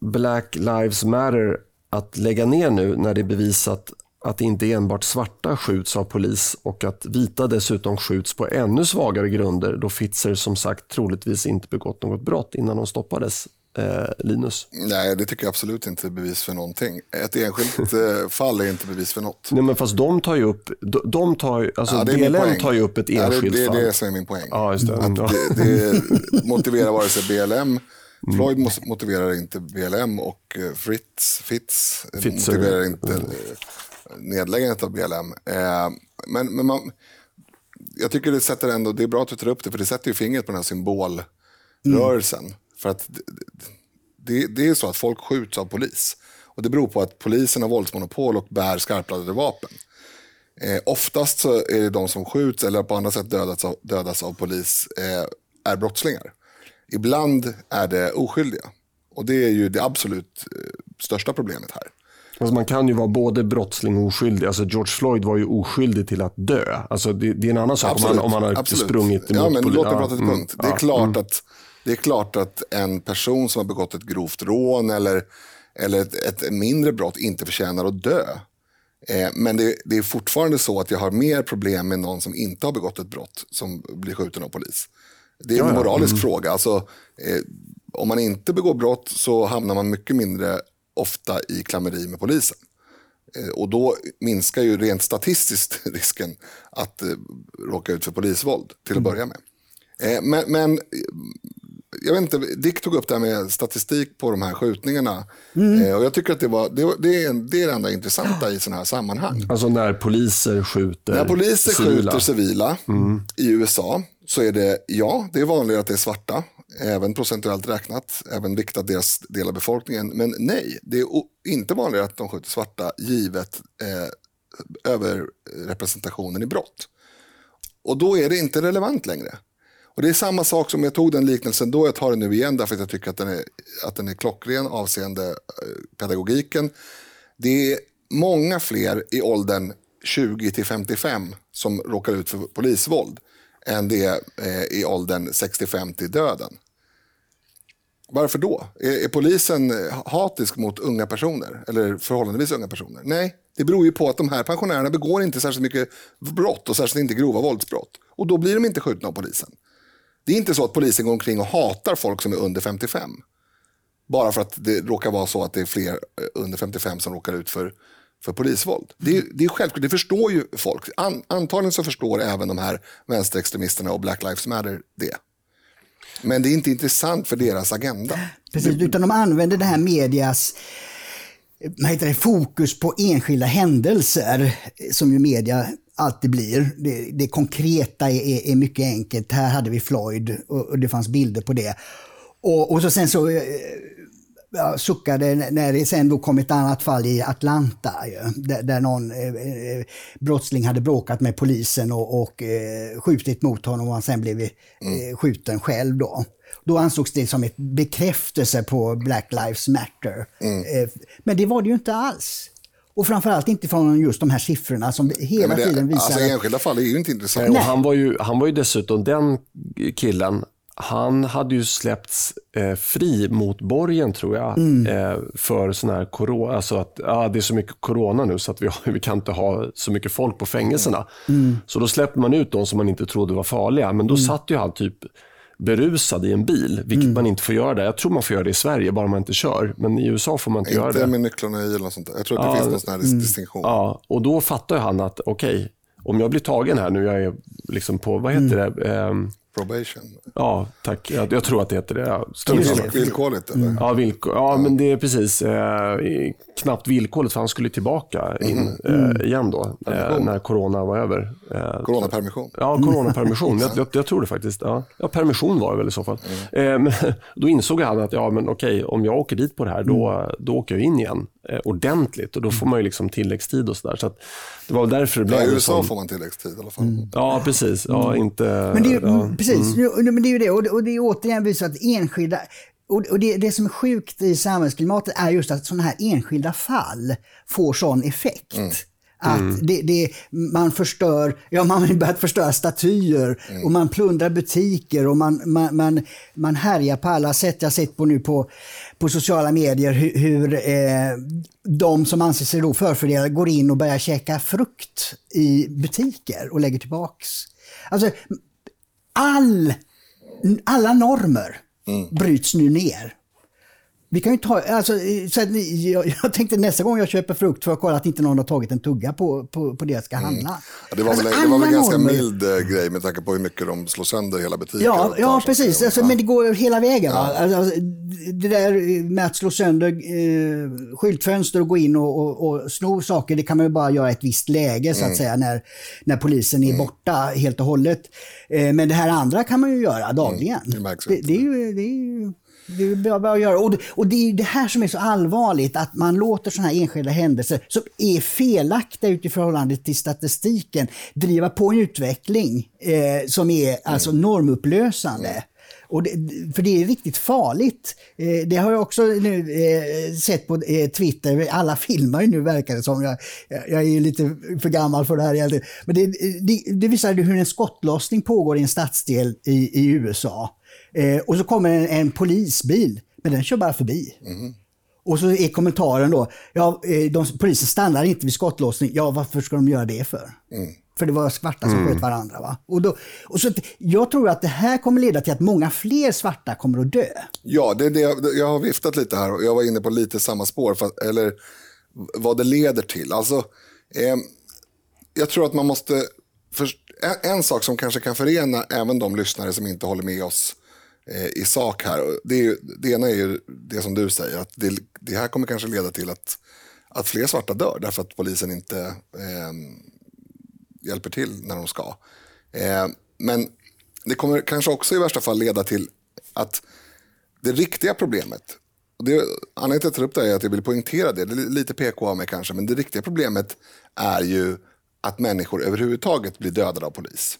Black Lives Matter att lägga ner nu när det är bevisat att inte enbart svarta skjuts av polis och att vita dessutom skjuts på ännu svagare grunder då Fitzer som sagt troligtvis inte begått något brott innan de stoppades. Eh, Linus? Nej, det tycker jag absolut inte är bevis för någonting. Ett enskilt eh, fall är inte bevis för något. Nej, men fast de tar ju upp, de, de tar, alltså ja, BLM tar ju upp ett enskilt ja, det, fall. Det är det som är min poäng. Ja, just det. Att det, det [LAUGHS] motiverar vare sig BLM Floyd motiverar inte BLM och eh, Fritz, Fitz Fitzer. motiverar inte mm nedläggandet av BLM. Eh, men, men man, jag tycker det sätter ändå, det är bra att du tar upp det, för det sätter ju fingret på den här symbolrörelsen. Mm. För att det, det, är så att folk skjuts av polis. Och det beror på att polisen har våldsmonopol och bär skarpladdade vapen. Eh, oftast så är det de som skjuts eller på andra sätt dödas av, dödas av polis eh, är brottslingar. Ibland är det oskyldiga. Och det är ju det absolut eh, största problemet här. Alltså man kan ju vara både brottsling och oskyldig. Alltså George Floyd var ju oskyldig till att dö. Alltså det, det är en annan sak om man, om man har absolut. sprungit emot ja, men Låt mig prata till punkt. Mm, det, är klart mm. att, det är klart att en person som har begått ett grovt rån eller, eller ett, ett mindre brott inte förtjänar att dö. Eh, men det, det, är fortfarande så att jag har mer problem med någon som inte har begått ett brott som blir skjuten av polis. Det är en moralisk mm. fråga. Alltså, eh, om man inte begår brott så hamnar man mycket mindre ofta i klammeri med polisen. Eh, och då minskar ju rent statistiskt [LAUGHS] risken att eh, råka ut för polisvåld till att mm. börja med. Eh, men, men jag vet inte, Dick tog upp det här med statistik på de här skjutningarna. Mm. och jag tycker att det, var, det, det, är, det är det enda intressanta i sådana här sammanhang. Alltså när poliser skjuter När poliser civila. skjuter civila mm. i USA så är det, ja, det är vanligare att det är svarta även procentuellt räknat, även viktat deras del av befolkningen. Men nej, det är inte vanligare att de skjuter svarta givet eh, överrepresentationen i brott. Och då är det inte relevant längre. Och Det är samma sak som jag tog den liknelsen då, jag tar den nu igen därför att jag tycker att den är, att den är klockren avseende eh, pedagogiken. Det är många fler i åldern 20 till 55 som råkar ut för polisvåld än det är eh, i åldern 65 till döden. Varför då? Är, är, polisen hatisk mot unga personer? Eller förhållandevis unga personer? Nej, det beror ju på att de här pensionärerna begår inte särskilt mycket brott och särskilt inte grova våldsbrott. Och då blir de inte skjutna av polisen. Det är inte så att polisen går omkring och hatar folk som är under 55. Bara för att det råkar vara så att det är fler eh, under 55 som råkar ut för, för polisvåld. Det är, det är självklart, det förstår ju folk. An, antagligen så förstår även de här vänsterextremisterna och Black Lives Matter det. Men det är inte intressant för deras agenda. Precis, utan de använder det här medias man heter det, fokus på enskilda händelser, som ju media alltid blir. Det, det konkreta är, är, mycket enkelt. Här hade vi Floyd och, och det fanns bilder på det. Och, och så sen så eh, suckade när det sen då kom ett annat fall i Atlanta där, där någon eh, eh, brottsling hade bråkat med polisen och, och eh, skjutit mot honom och han sen blev eh, mm. skjuten själv. Då. Då ansågs det som en bekräftelse på Black Lives Matter. Mm. Eh, men det var det ju inte alls. Och framförallt inte från just de här siffrorna som hela det, tiden visar... Alltså enskilda fall är ju inte intressant. Nej, han, var ju, han var ju dessutom den killen han hade ju släppts eh, fri mot borgen tror jag. Mm. Eh, för sån här corona, alltså att ah, det är så mycket corona nu så att vi, [LAUGHS] vi kan inte ha så mycket folk på fängelserna. Mm. Så då släppte man ut de som man inte trodde var farliga. Men då mm. satt ju han typ berusad i en bil, vilket mm. man inte får göra där. Jag tror man får göra det i Sverige, bara man inte kör. Men i USA får man inte, inte göra det. Inte med nycklarna i eller något sånt där. Jag tror att det ja, finns någon sån här mm. distinktion. Ja, och då fattar han att okej, okay, om jag blir tagen här nu, jag är liksom på, vad heter mm. det? Um, Probation? Ja, tack. Jag, jag, tror att det heter det. Ja, villkorligt? Eller? Ja, villkor, ja, men det är precis. Eh, knappt villkorligt, för han skulle tillbaka in mm. eh, igen då, eh, när corona var över. Eh, coronapermission? Ja, coronapermission. [LAUGHS] jag, jag, jag, tror det faktiskt. Ja. ja, permission var det väl i så fall. Mm. Eh, [LAUGHS] då insåg han att ja, men okej, om jag åker dit på det här, då, mm. då åker jag in igen eh, ordentligt. Och då får man ju liksom tilläggstid och sådär. Så det var därför det blev... Ja, I USA som... får man tilläggstid i alla fall. Mm. Ja, precis. Ja, mm. inte... Men det, är, ja. Precis, mm. men det är ju det. Och det, och det är återigen visat att enskilda och det, det, som är sjukt i samhällsklimatet är just att sådana här enskilda fall får sån effekt. Att mm. det, det, man förstör, ja man har börjat förstöra statyer mm. och man plundrar butiker och man, man, man, man härjar på alla sätt. Jag har sett på nu på, på sociala medier hur, hur eh, de som anser sig då förfördelade går in och börjar käka frukt i butiker och lägger tillbaks. Alltså, all, alla normer mm. bryts nu ner. Vi kan ju ta, alltså, så att, jag, [LAUGHS] jag, tänkte nästa gång jag köper frukt för att kolla att inte någon har tagit en tugga på, på, på det jag ska mm. handla. Mm. Ja, det var alltså, väl, det var väl en ganska mild äh, grej med tanke på hur mycket de slår sönder hela butiken. Ja, ja precis. Alltså, men det går hela vägen. Ja. Alltså, det där med att slå sönder eh, skyltfönster och gå in och, och, och sno saker, det kan man ju bara göra i ett visst läge så att mm. säga när, när polisen är mm. borta helt och hållet. Eh, men det här andra kan man ju göra dagligen. Mm. Det, det, det, är ju, det är ju det är bra att göra. Och det, och det är det här som är så allvarligt, att man låter sådana här enskilda händelser som är felaktiga utifrån till statistiken driva på en utveckling eh, som är mm. alltså normupplösande. Mm. Och det, för det är riktigt farligt. Eh, det har jag också nu eh, sett på eh, Twitter. Alla filmar ju nu verkar det som. Jag, jag är lite för gammal för det här egentligen. Men det, det, det visar hur en skottlossning pågår i en stadsdel i, i USA. Eh, och så kommer en, en, polisbil, men den kör bara förbi. Mm. Och så är kommentaren då, ja, eh, de, polisen stannar inte vid skottlossning. Ja, varför ska de göra det för? Mm. För det var svarta som mm. sköt varandra. Va? Och då, och så, jag tror att det här kommer leda till att många fler svarta kommer att dö. Ja, det, det, jag har viftat lite här och jag var inne på lite samma spår. För, eller vad det leder till. Alltså, eh, jag tror att man måste... För, en, en, sak som kanske kan förena även de lyssnare som inte håller med oss Eh, i sak här. Det, är, det ena är ju det som du säger, att det, det, här kommer kanske leda till att, att fler svarta dör därför att polisen inte eh, hjälper till när de ska. Eh, men det kommer kanske också i värsta fall leda till att det riktiga problemet, och det, anledningen till att jag tar upp det är att jag vill poängtera det, det är lite PK av mig kanske, men det riktiga problemet är ju att människor överhuvudtaget blir dödade av polis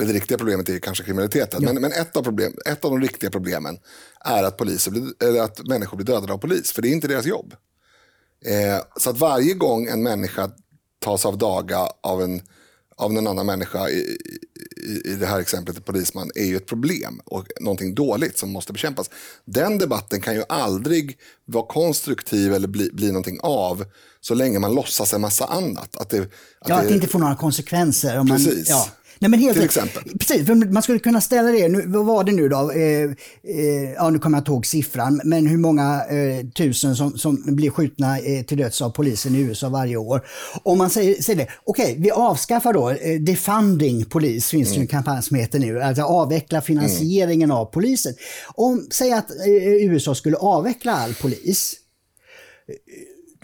eller det riktiga problemet är kanske kriminaliteten, ja. men, men ett, av problem, ett av de riktiga problemen är att, poliser blir, eller att människor blir dödade av polis, för det är inte deras jobb. Eh, så att varje gång en människa tas av daga av en, av en annan människa, i, i, i det här exemplet en polisman, är ju ett problem och någonting dåligt som måste bekämpas. Den debatten kan ju aldrig vara konstruktiv eller bli, bli någonting av så länge man låtsas en massa annat. Att det, att ja, det, att det inte får några konsekvenser. Om precis. Man, ja. Nej, men helt till exempel. Precis, man skulle kunna ställa det, nu, vad var det nu då? Eh, eh, ja, nu kommer jag inte ihåg siffran, men hur många eh, tusen som, som blir skjutna eh, till döds av polisen i USA varje år. Om man säger, säger det, okej, okay, vi avskaffar då eh, defunding polis, finns det mm. en kampanj som heter nu, alltså avveckla finansieringen mm. av polisen. Om, säg att eh, USA skulle avveckla all polis,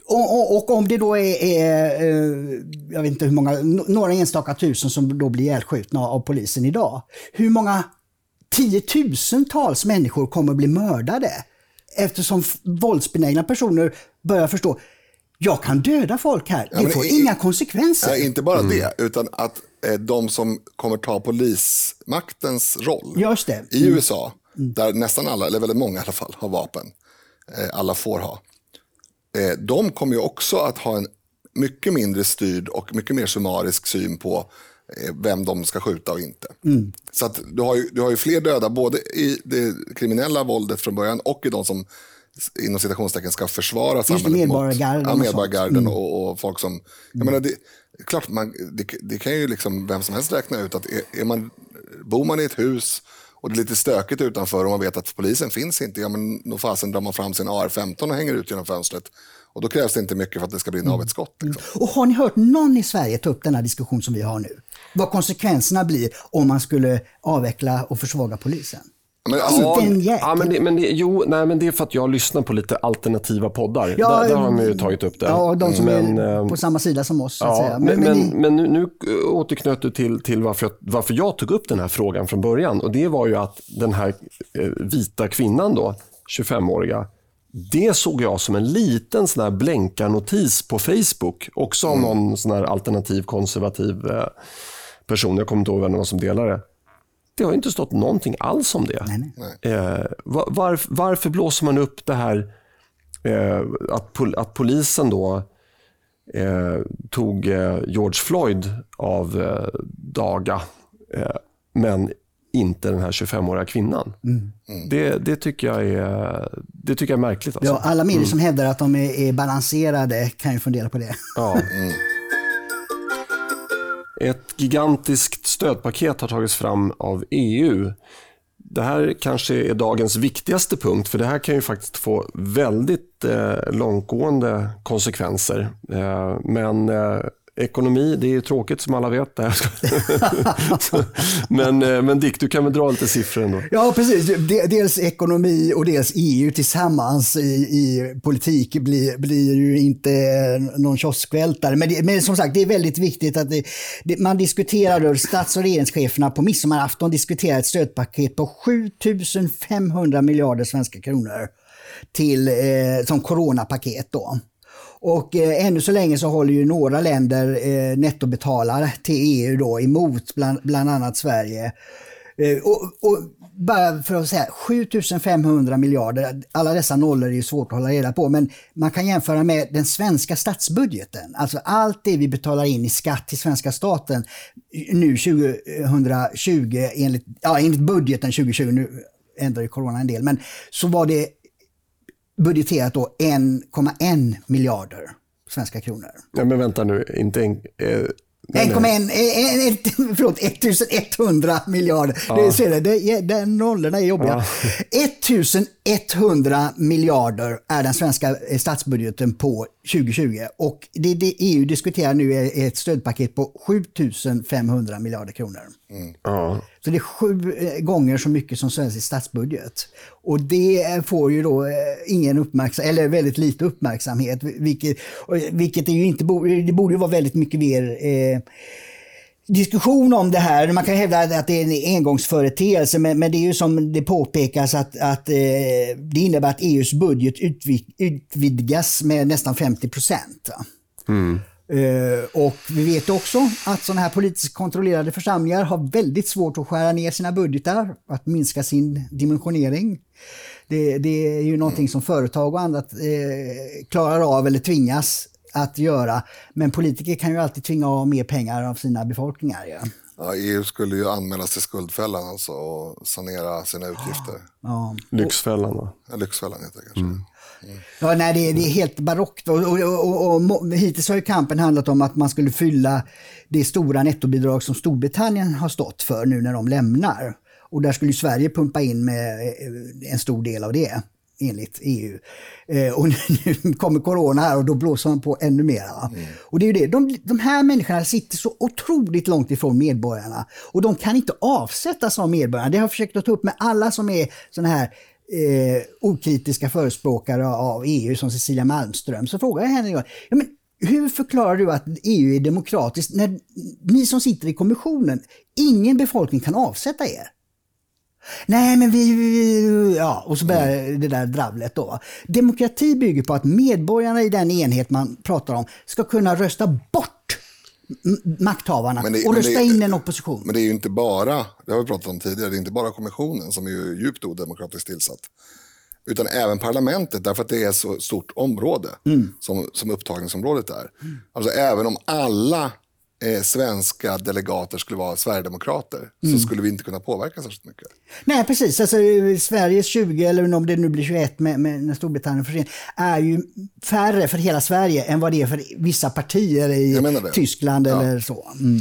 och, och, och, om det då är, är, eh, jag vet inte hur många, några enstaka tusen som då blir ihjälskjutna av polisen idag. Hur många tiotusentals människor kommer att bli mördade? Eftersom våldsbenägna personer börjar förstå, jag kan döda folk här, det ja, får i, inga konsekvenser. Ja, inte bara mm. det, utan att eh, de som kommer ta polismaktens roll Just det. i mm. USA, där nästan alla, eller väldigt många i alla fall, har vapen, eh, alla får ha, de kommer ju också att ha en mycket mindre styrd och mycket mer summarisk syn på eh, vem de ska skjuta och inte. Mm. Så att du, har ju, du har ju fler döda både i det kriminella våldet från början och i de som inom citationstecken ska försvara samhället medborgargarden mot ja, medborgargarden mm. och, och, folk som... Jag mm. menar, det, klart, man, det, det, kan ju liksom vem som helst räkna ut att är, är man, bor man i ett hus och det är lite stökigt utanför och man vet att polisen finns inte, ja men då fasen drar man fram sin AR-15 och hänger ut genom fönstret. Och då krävs det inte mycket för att det ska brinna mm. av ett skott. Liksom. Mm. Och har ni hört någon i Sverige ta upp den här diskussion som vi har nu? Vad konsekvenserna blir om man skulle avveckla och försvaga polisen? Men alltså, ja, ja, men, det, men det, jo, nej, men det är för att jag lyssnar på lite alternativa poddar. Ja, där, där har de ju tagit upp det. Ja, de som men, är eh, på samma sida som oss. Ja, men, men, men, nu, nu återknöt du till, till varför, jag, varför jag tog upp den här frågan från början. Och Det var ju att den här eh, vita kvinnan, då, 25-åriga, det såg jag som en liten sån här blänkarnotis på Facebook. Också av mm. någon sån här alternativ konservativ eh, person. Jag kommer inte ihåg vem det var som delade det. Det har inte stått någonting alls om det. Nej, nej. Eh, var, varför blåser man upp det här eh, att, pol, att polisen då eh, tog eh, George Floyd av eh, daga, eh, men inte den här 25-åriga kvinnan. Mm. Det, det, tycker jag är, det tycker jag är märkligt. Alltså. Ja, alla medier mm. som hävdar att de är, är, balanserade kan ju fundera på det. Ja. Ett gigantiskt stödpaket har tagits fram av EU. Det här kanske är dagens viktigaste punkt, för det här kan ju faktiskt få väldigt eh, långtgående konsekvenser. Eh, men eh, Ekonomi, det är tråkigt som alla vet. [LAUGHS] men, eh, men Dick, du kan väl dra lite siffror ändå? Ja, precis. Dels ekonomi och dels EU tillsammans i, i politik blir, blir ju inte eh, någon kioskvältare. Men, det, men som sagt, det är väldigt viktigt att det, det, man diskuterar, stats och regeringscheferna på midsommarafton diskuterar ett stödpaket på 7500 miljarder svenska kronor till, eh, som coronapaket. Då. Och eh, ännu så länge så håller ju några länder eh, nettobetalare till EU då emot, bland, bland annat Sverige. Eh, och, och, bara för att säga 7500 miljarder, alla dessa nollor är ju svårt att hålla reda på, men man kan jämföra med den svenska statsbudgeten. Alltså allt det vi betalar in i skatt till svenska staten nu 2020 enligt, ja, enligt budgeten 2020, nu ändrar ju corona en del, men så var det budgeterat då 1,1 miljarder svenska kronor. Ja, men vänta nu, inte en, eh, 1,1, [LAUGHS] förlåt, 1100 miljarder. Ja. Det, ser du, det, den nollorna är jobbiga. Ja. [LAUGHS] 1100 miljarder är den svenska eh, statsbudgeten på 2020 och det, det EU diskuterar nu är ett stödpaket på 7500 miljarder kronor. Mm. Ja. Så det är sju eh, gånger så mycket som svensk statsbudget. Och det eh, får ju då eh, ingen uppmärksamhet, eller väldigt lite uppmärksamhet, vilket, vilket är ju inte, det borde ju vara väldigt mycket mer eh, diskussion om det här. Man kan hävda att det är en engångsföreteelse, men, men det är ju som det påpekas att, att eh, det innebär att EUs budget utvidgas med nästan 50 procent. Mm. Uh, och vi vet också att sådana här politiskt kontrollerade församlingar har väldigt svårt att skära ner sina budgetar, att minska sin dimensionering. Det, det är ju någonting som företag och annat eh, klarar av eller tvingas att göra. Men politiker kan ju alltid tvinga av mer pengar av sina befolkningar. Ja. Ja, EU skulle ju anmälas till skuldfällan alltså och sanera sina utgifter. Ja. Lyxfällan? Ja, Lyxfällan heter det kanske. Mm. Ja, nej, det, är, det är helt barockt. Och, och, och, och, hittills har ju kampen handlat om att man skulle fylla det stora nettobidrag som Storbritannien har stått för nu när de lämnar. Och där skulle Sverige pumpa in med eh, en stor del av det enligt EU. Eh, och [LAUGHS] nu kommer corona här och då blåser man på ännu mer. Mm. Och det är ju det, de, de här människorna sitter så otroligt långt ifrån medborgarna och de kan inte avsättas av medborgarna. Det har jag försökt att ta upp med alla som är sådana här eh, okritiska förespråkare av EU som Cecilia Malmström. Så frågar jag henne, ja, men hur förklarar du att EU är demokratiskt när ni som sitter i kommissionen, ingen befolkning kan avsätta er? Nej, men vi, vi... Ja, och så börjar mm. det där dravlet då. Demokrati bygger på att medborgarna i den enhet man pratar om ska kunna rösta bort makthavarna det, och rösta in en opposition. Men det är ju inte bara, det har vi pratat om tidigare, det är inte bara kommissionen som är ju djupt odemokratiskt tillsatt. Utan även parlamentet, därför att det är så stort område mm. som, som upptagningsområdet är. Mm. Alltså även om alla eh, svenska delegater skulle vara sverigedemokrater mm. så skulle vi inte kunna påverka särskilt mycket. Nej, precis. Alltså, Sveriges 20, eller om det nu blir 21 med, med när Storbritannien försvinner, är ju färre för hela Sverige än vad det är för vissa partier i Tyskland ja. eller så. Mm.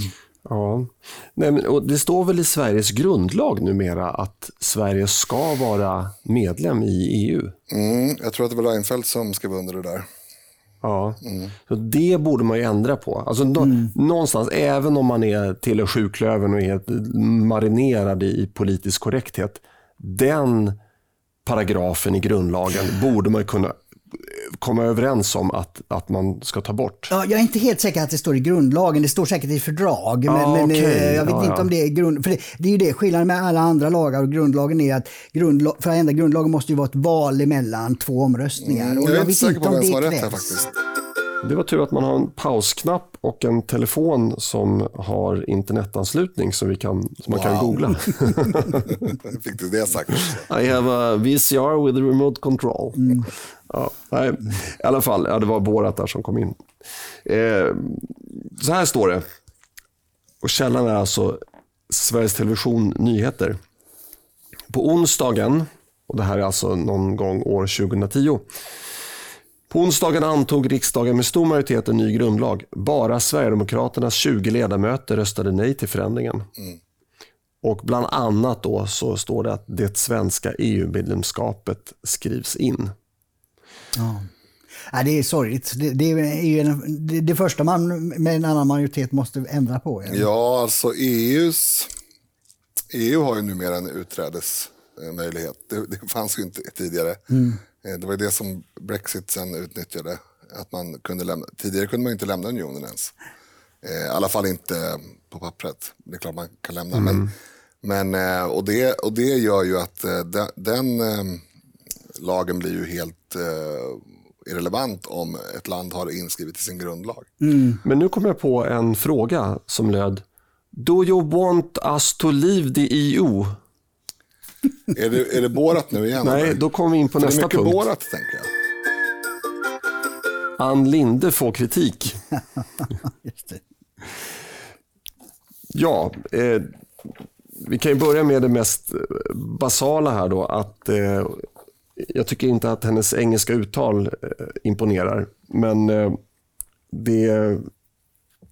Ja, Nej, men, och det står väl i Sveriges grundlag numera att Sverige ska vara medlem i EU? Mm, jag tror att det var Reinfeldt som skrev under det där. Ja, mm. så det borde man ju ändra på. Alltså, mm. Någonstans, även om man är tillhör sjuklövern och är marinerad i politisk korrekthet, den paragrafen i grundlagen borde man kunna komma överens om att, att man ska ta bort? Ja, jag är inte helt säker att det står i grundlagen. Det står säkert i fördrag. Men, ah, men okay. jag vet ja, inte ja. om det är grund... För det, det, är ju det, skillnaden med alla andra lagar och grundlagen är att grundlag, för att ändra grundlagen måste ju vara ett val emellan två omröstningar. Mm, jag, jag är inte säker på vem som har rätt här faktiskt. Det var tur att man har en pausknapp och en telefon som har internetanslutning så vi kan, så man wow. kan googla. [LAUGHS] Fick du det sagt? I have a VCR with a remote control. Mm. Ja, nej, I alla fall, ja, det var Borat där som kom in. Eh, så här står det. Och källan är alltså Sveriges Television Nyheter. På onsdagen, och det här är alltså någon gång år 2010. På onsdagen antog riksdagen med stor majoritet en ny grundlag. Bara Sverigedemokraternas 20 ledamöter röstade nej till förändringen. Mm. Och bland annat då så står det att det svenska EU-medlemskapet skrivs in. Ja. Ja, det är sorgligt. Det, det är ju en, det, det, första man med en annan majoritet måste ändra på. Eller? Ja, alltså EUs, EU har ju numera en utträdesmöjlighet. Det, det fanns ju inte tidigare. Mm. Eh, det var det som Brexit sen utnyttjade. Att man kunde lämna, tidigare kunde man inte lämna unionen ens. Eh, I alla fall inte på pappret. Det är klart man kan lämna. Mm. Men, men, eh, och, det, och det gör ju att den, den lagen blir ju helt irrelevant om ett land har inskrivet i sin grundlag. Mm. Men nu kommer jag på en fråga som löd Do you want us to leave the EU? Är, det, är det Borat nu igen? Nej, eller? då kommer vi in på För nästa punkt. Det är mycket Borat, tänker jag. Ann Linde får kritik. [LAUGHS] ja, eh, vi kan ju börja med det mest basala här då. Att eh, jag tycker inte att hennes engelska uttal eh, imponerar. Men eh, det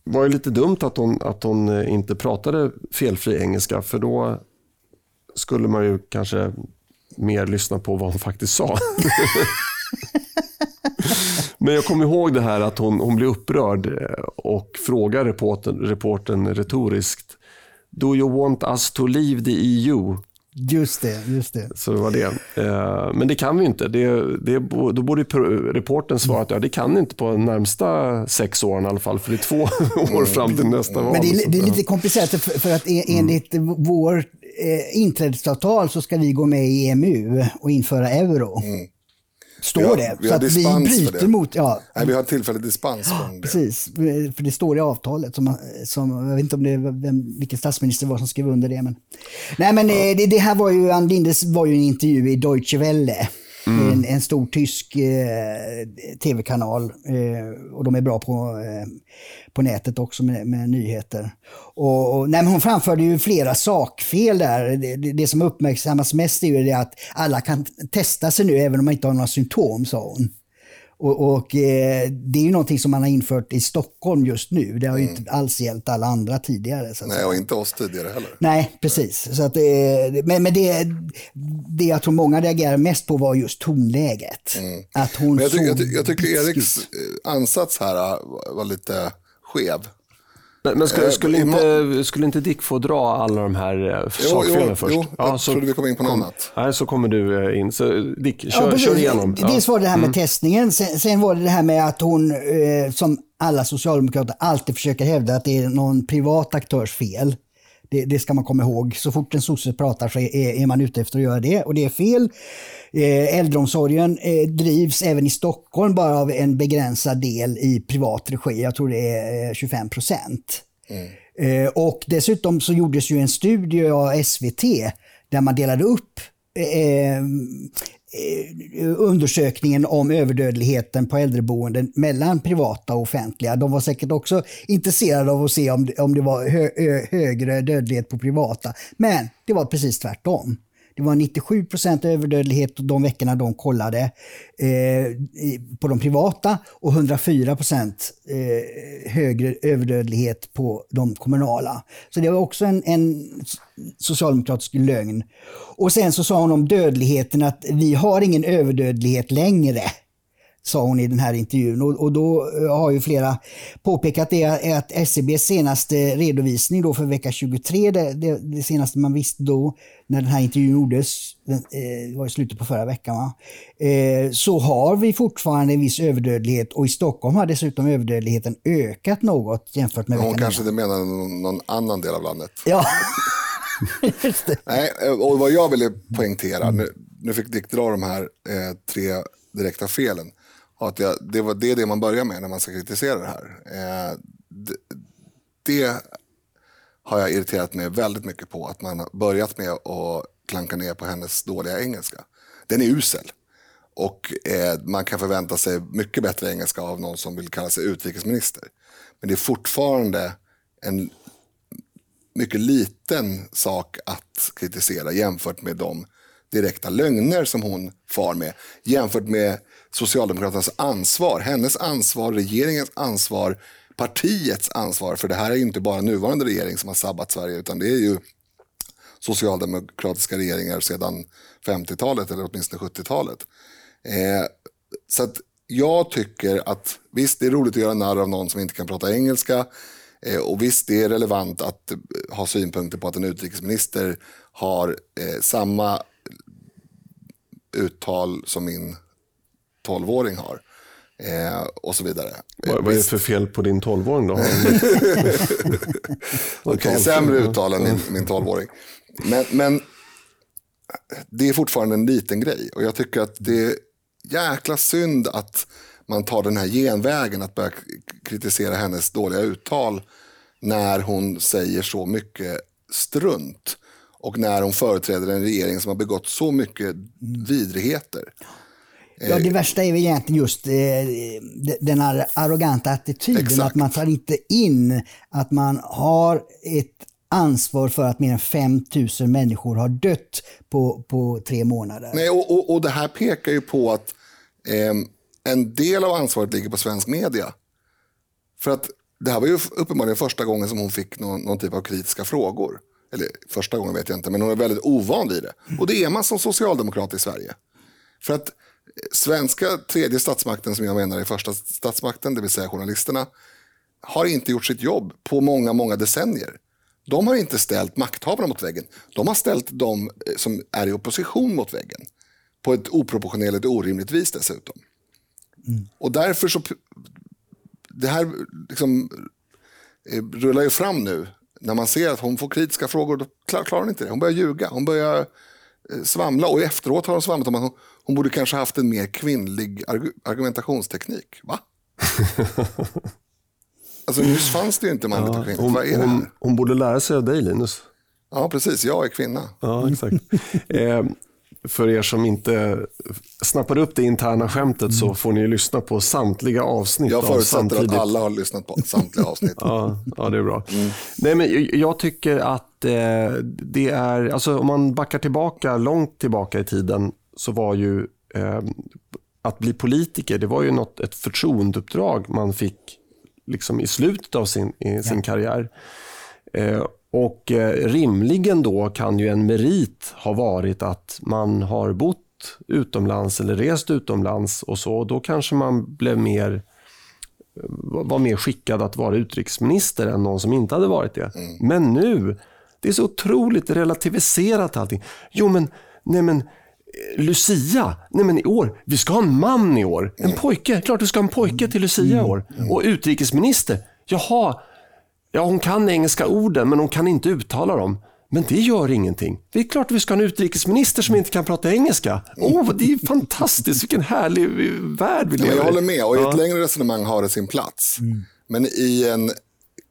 var ju lite dumt att hon, att hon eh, inte pratade felfri engelska. För då skulle man ju kanske mer lyssna på vad hon faktiskt sa. [LAUGHS] Men jag kommer ihåg det här att hon, hon blev upprörd och frågar reporten, reporten retoriskt. Do you want us to leave the EU? Just det, just det. Så det var det. Eh, men det kan vi inte. Det, det, då borde reporten svara att ja, det kan inte på de närmsta sex åren i alla fall, för det är två [LAUGHS] år fram till nästa val. Men det är, det är lite komplicerat, för att enligt mm. vår eh, inträdesavtal så ska vi gå med i EMU och införa euro. Mm. Står har, det. så att vi bryter mot... Ja. Nej, vi har tillfällig dispens från det. Precis, för det står i avtalet. Som, som, jag vet inte om det vem, vilken statsminister var som skrev under det. Men, nej, men ja. Eh, det, det, här var ju, Ann Lindes var ju en intervju i Deutsche Welle. Mm. En, en, stor tysk eh, tv-kanal. Eh, och de är bra på, eh, på nätet också med, med nyheter. Och, och, nej, hon framförde ju flera sakfel där. Det, det, det som uppmärksammas mest är ju det att alla kan testa sig nu även om man inte har några symptom, sa hon. Och, och eh, Det är ju någonting som man har infört i Stockholm just nu. Det har ju mm. inte alls gällt alla andra tidigare. Så Nej, och inte oss tidigare heller. Nej, precis. Så att, eh, men men det, det jag tror många reagerar mest på var just tonläget. Mm. Att hon men jag, tycker, jag, jag tycker Eriks eh, ansats här var lite skev. Men, men skulle, eh, skulle, inte, skulle inte Dick få dra alla de här sakfelen först? Jo, ja, jag så, trodde vi kom in på något annat. Nej, så kommer du eh, in. Så Dick, kör, ja, kör igenom. Dels var det det här med mm. testningen, sen, sen, var det det här med att hon, eh, som alla socialdemokrater, alltid försöker hävda att det är någon privat aktörs fel. Det, det ska man komma ihåg. Så fort en sosse pratar så är, är, man ute efter att göra det och det är fel. Eh, äldreomsorgen eh, drivs även i Stockholm bara av en begränsad del i privat regi. Jag tror det är 25 procent. Mm. och dessutom så gjordes ju en studie av SVT där man delade upp Eh, eh, undersökningen om överdödligheten på äldreboenden mellan privata och offentliga. De var säkert också intresserade av att se om det, om det var hö, högre dödlighet på privata. Men det var precis tvärtom. Det var 97 procent överdödlighet de veckorna de kollade eh, på de privata och 104 procent eh, högre överdödlighet på de kommunala. Så det var också en, en socialdemokratisk lögn. Och sen så sa hon om dödligheten att vi har ingen överdödlighet längre sa hon i den här intervjun. Och, och då eh, har ju flera påpekat det att SCBs e senaste redovisning då för vecka 23, det, det, det senaste man visste då när den här intervjun gjordes, det eh, var i slutet på förra veckan, va? Eh, så har vi fortfarande en viss överdödlighet och i Stockholm har dessutom överdödligheten ökat något jämfört med Hon veckan kanske inte menar någon, någon annan del av landet. Ja. [LAUGHS] Nej, och vad jag ville poängtera, nu, nu fick Dick dra de här eh, tre direkta felen. Att jag, det, var, det är det man börjar med när man ska kritisera det här. Eh, det, det, har jag irriterat mig väldigt mycket på. Att man har börjat med att klanka ner på hennes dåliga engelska. Den är usel. Och eh, man kan förvänta sig mycket bättre engelska av någon som vill kalla sig utrikesminister. Men det är fortfarande en mycket liten sak att kritisera jämfört med de direkta lögner som hon far med. Jämfört med Socialdemokraternas ansvar, hennes ansvar, regeringens ansvar, partiets ansvar. För det här är ju inte bara nuvarande regering som har sabbat Sverige utan det är ju socialdemokratiska regeringar sedan 50-talet eller åtminstone 70-talet. Eh, så att jag tycker att visst, det är roligt att göra narr av någon som inte kan prata engelska. Eh, och visst, det är relevant att eh, ha synpunkter på att en utrikesminister har eh, samma uttal som min tolvåring har. Eh, och så vidare. Vad, vad är det för fel på din tolvåring då? [LAUGHS] Okej, okay, sämre uttal än min, min tolvåring. Men, men det är fortfarande en liten grej och jag tycker att det är jäkla synd att man tar den här genvägen att börja kritisera hennes dåliga uttal när hon säger så mycket strunt och när hon företräder en regering som har begått så mycket vidrigheter. Ja, det värsta är väl egentligen just eh, den här arroganta attityden. Exakt. Att man tar inte in att man har ett ansvar för att mer än 5 000 människor har dött på, på tre månader. Nej, och, och, och det här pekar ju på att eh, en del av ansvaret ligger på svensk media. För att det här var ju uppenbarligen första gången som hon fick någon, någon typ av kritiska frågor. Eller första gången vet jag inte, men hon är väldigt ovan vid det. Och det är man som socialdemokrat i Sverige. För att svenska tredje statsmakten, som jag menar är första statsmakten, det vill säga journalisterna, har inte gjort sitt jobb på många, många decennier. De har inte ställt makthavarna mot väggen. De har ställt de eh, som är i opposition mot väggen. På ett oproportionerligt och orimligt vis dessutom. Mm. Och därför så... Det här liksom, eh, rullar ju fram nu. När man ser att hon får kritiska frågor, då klarar hon inte det. Hon börjar ljuga. Hon börjar svamla. Och efteråt har hon svamlat om att hon, borde kanske haft en mer kvinnlig argumentationsteknik. Va? [LAUGHS] Alltså nyss fanns det ju inte manligt ja, och kvinnligt. Vad är det hon, hon, borde lära sig av dig Linus. Ja, precis. Jag är kvinna. Ja, exakt. [LAUGHS] eh, för er som inte snappade upp det interna skämtet mm. så får ni lyssna på samtliga avsnitt. Jag förutsätter att alla har lyssnat på samtliga avsnitt. [LAUGHS] ja, ja, det är bra. Mm. Nej, men jag tycker att eh, det är, alltså om man backar tillbaka, långt tillbaka i tiden, så var ju eh, att bli politiker, det var ju något, ett förtroendeuppdrag man fick liksom i slutet av sin, sin ja. karriär. Eh, och eh, rimligen då kan ju en merit ha varit att man har bott utomlands eller rest utomlands och så. Då kanske man blev mer var mer skickad att vara utrikesminister än någon som inte hade varit det. Mm. Men nu, det är så otroligt relativiserat allting. Jo men, nej men Lucia, nej men i år, vi ska ha en man i år. En mm. pojke, klart vi ska ha en pojke till Lucia i år. Mm. Och utrikesminister, jaha, ja hon kan engelska orden men hon kan inte uttala dem. Men det gör ingenting. Det är klart att vi ska ha en utrikesminister som inte kan prata engelska. oh, det är fantastiskt, vilken härlig värld vi lever i. Jag håller med, och i ett längre resonemang har det sin plats. Mm. Men i en,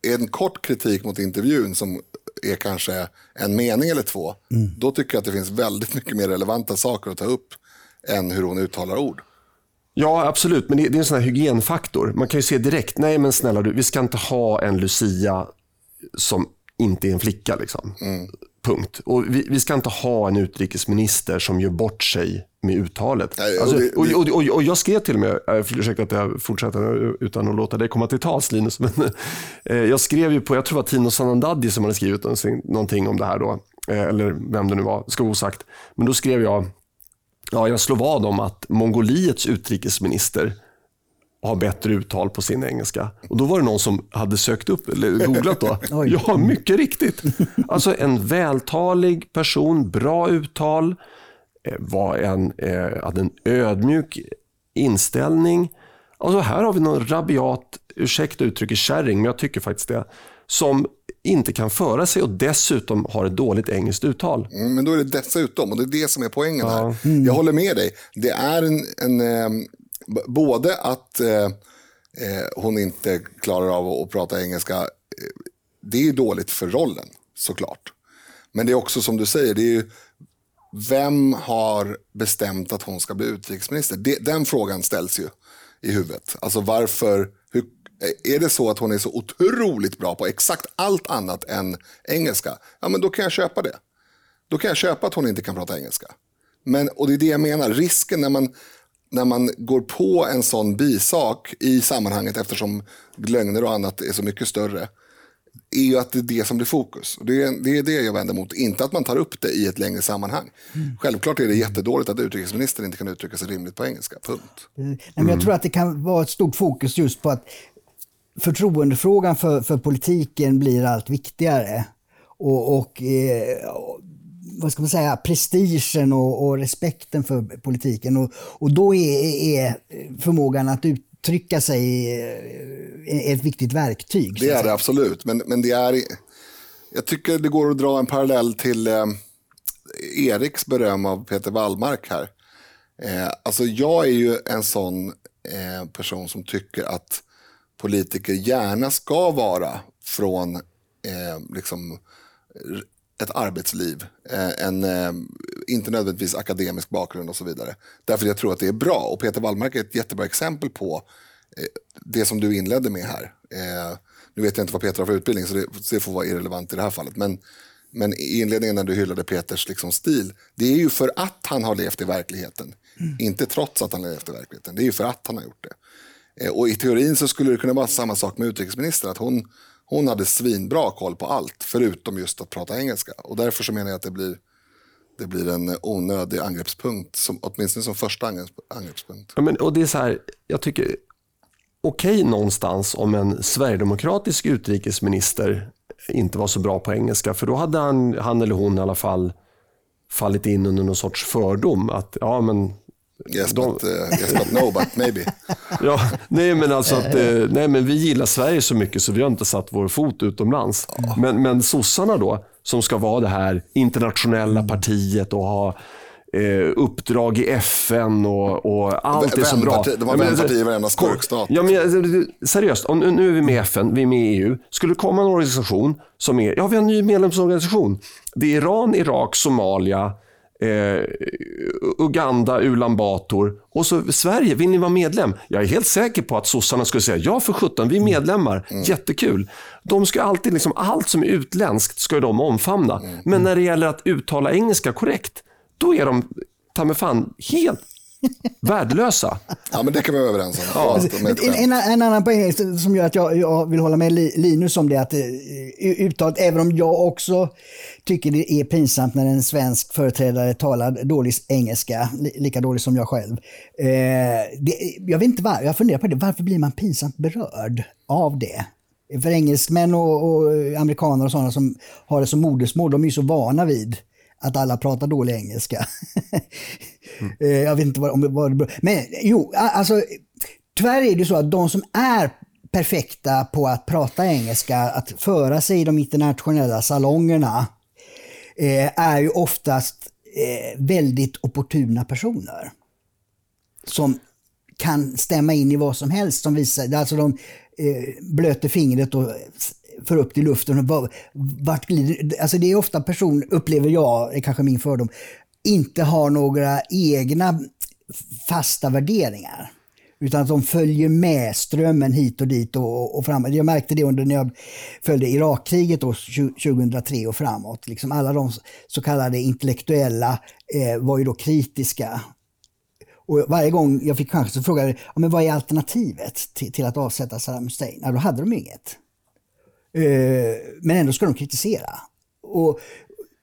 en kort kritik mot intervjun som är kanske en mening eller två, mm. då tycker jag att det finns väldigt mycket mer relevanta saker att ta upp än hur hon uttalar ord. Ja, absolut. Men det, är en sån här hygienfaktor. Man kan ju se direkt, nej men snälla du, vi ska inte ha en Lucia som inte är en flicka. Liksom. Mm. Punkt. Och vi, vi, ska inte ha en utrikesminister som gör bort sig med uttalet. Nej, och, alltså, det, och, och, och, och, jag skrev till och med, ursäkta att jag fortsätter utan att låta dig komma till tals Linus, [LAUGHS] men eh, jag skrev ju på, jag tror det var Tino Sanandadi som hade skrivit någonting om det här då, eh, eller vem det nu var, ska osagt. Men då skrev jag, ja, jag slår vad om att Mongoliets utrikesminister har bättre uttal på sin engelska. Och Då var det någon som hade sökt upp, eller googlat då. [LAUGHS] ja, mycket riktigt. Alltså en vältalig person, bra uttal, eh, var en, eh, hade en ödmjuk inställning. Alltså här har vi någon rabiat, ursäkta uttrycket kärring, men jag tycker faktiskt det, som inte kan föra sig och dessutom har ett dåligt engelskt uttal. Mm, men då är det dessutom och det är det som är poängen ja. här. Mm. Jag håller med dig. Det är en, en ehm, både att eh, eh, hon inte klarar av att prata engelska, eh, det är dåligt för rollen såklart. Men det är också som du säger, det är vem har bestämt att hon ska bli utrikesminister? den frågan ställs ju i huvudet. Alltså varför, är det så att hon är så otroligt bra på exakt allt annat än engelska, ja men då kan jag köpa det. Då kan jag köpa att hon inte kan prata engelska. Men, och det är det jag menar, risken när man, när man går på en sån bisak i sammanhanget eftersom lögner och annat är så mycket större är ju att det är det som blir fokus. Det är, det är det jag vänder mot, inte att man tar upp det i ett längre sammanhang. Mm. Självklart är det jättedåligt att utrikesministern inte kan uttrycka sig rimligt på engelska, punkt. Mm. Nej, men jag tror att det kan vara ett stort fokus just på att förtroendefrågan för, för politiken blir allt viktigare. Och, och eh, vad ska man säga, prestigen och, och, respekten för politiken. Och, och då är, är förmågan att uttrycka sig eh, ett viktigt verktyg. Det är det absolut, men, men det är... Jag tycker det går att dra en parallell till eh, Eriks beröm av Peter Wallmark här. Eh, alltså jag är ju en sån eh, person som tycker att politiker gärna ska vara från eh, liksom, ett arbetsliv, eh, en, eh, inte nödvändigtvis akademisk bakgrund och så vidare. Därför jag tror att det är bra. Och Peter Wallmark är ett jättebra exempel på eh, det som du inledde med här. Nu vet jag inte vad Peter har för utbildning så det, det får vara irrelevant i det här fallet. Men, men i inledningen när du hyllade Peters liksom stil, det är ju för att han har levt i verkligheten. Mm. Inte trots att han har levt i verkligheten, det är ju för att han har gjort det. Eh, och i teorin så skulle det kunna vara samma sak med utrikesministern, att hon hon hade svinbra koll på allt, förutom just att prata engelska. Och därför så menar jag att det blir, det blir en onödig angreppspunkt, som, åtminstone som första angreppspunkt. Ja, men, och det är så här, jag tycker, okej okay, någonstans om en sverigedemokratisk utrikesminister inte var så bra på engelska, för då hade han, han eller hon i alla fall fallit in under någon sorts fördom. Att ja, men Yes, de... but, uh, yes but no, but maybe. [LAUGHS] ja, nej, men alltså att, uh, nej, men vi gillar Sverige så mycket så vi har inte satt vår fot utomlands. Oh. Men, men sossarna då, som ska vara det här internationella mm. partiet och ha eh, uppdrag i FN och, och allt är så bra. De har vänparti i varenda skurkstat. Ja, men, seriöst, om, nu är vi med i FN, vi är med i EU. Skulle det komma en organisation som är, ja vi har en ny medlemsorganisation. Det är Iran, Irak, Somalia, eh, Uganda, Ulan Bator och så Sverige, vill ni vara medlem? Jag är helt säker på att sossarna skulle säga ja för 17, vi är medlemmar, mm. jättekul. De ska alltid, liksom, allt som är utländskt ska de omfamna. Mm. Men när det gäller att uttala engelska korrekt, då är de ta mig fan helt [LAUGHS] Värdelösa. Ja, men det kan vi vara överens om. Ja. En, en, en, annan poäng som gör att jag, jag, vill hålla med Linus om det, att eh, uttalet, även om jag också tycker det är pinsamt när en svensk företrädare talar dålig engelska, lika dålig som jag själv. Eh, det, jag vet inte varför, jag funderar på det, varför blir man pinsamt berörd av det? För engelsmän och, och amerikaner och sådana som har det som modersmål, de är ju så vana vid att alla pratar dålig engelska. mm. [LAUGHS] Jag vet inte vad, om, vad det beror Men jo, alltså tyvärr är det så att de som är perfekta på att prata engelska, att föra sig i de internationella salongerna, eh, är ju oftast eh, väldigt opportuna personer. Som kan stämma in i vad som helst. Som visar, alltså de eh, blöter fingret och för upp till luften. Och vart glider, alltså det är ofta personer, upplever jag, är kanske min fördom, inte har några egna fasta värderingar. Utan att de följer med strömmen hit och dit och, och framåt. Jag märkte det under när jag följde Irakkriget 2003 och framåt. Liksom alla de så kallade intellektuella eh, var ju då kritiska. Och varje gång jag fick chansen så frågade jag men vad är alternativet till, till att avsätta Saddam Hussein? Ja, då hade de inget. Eh, men ändå ska de kritisera. Och,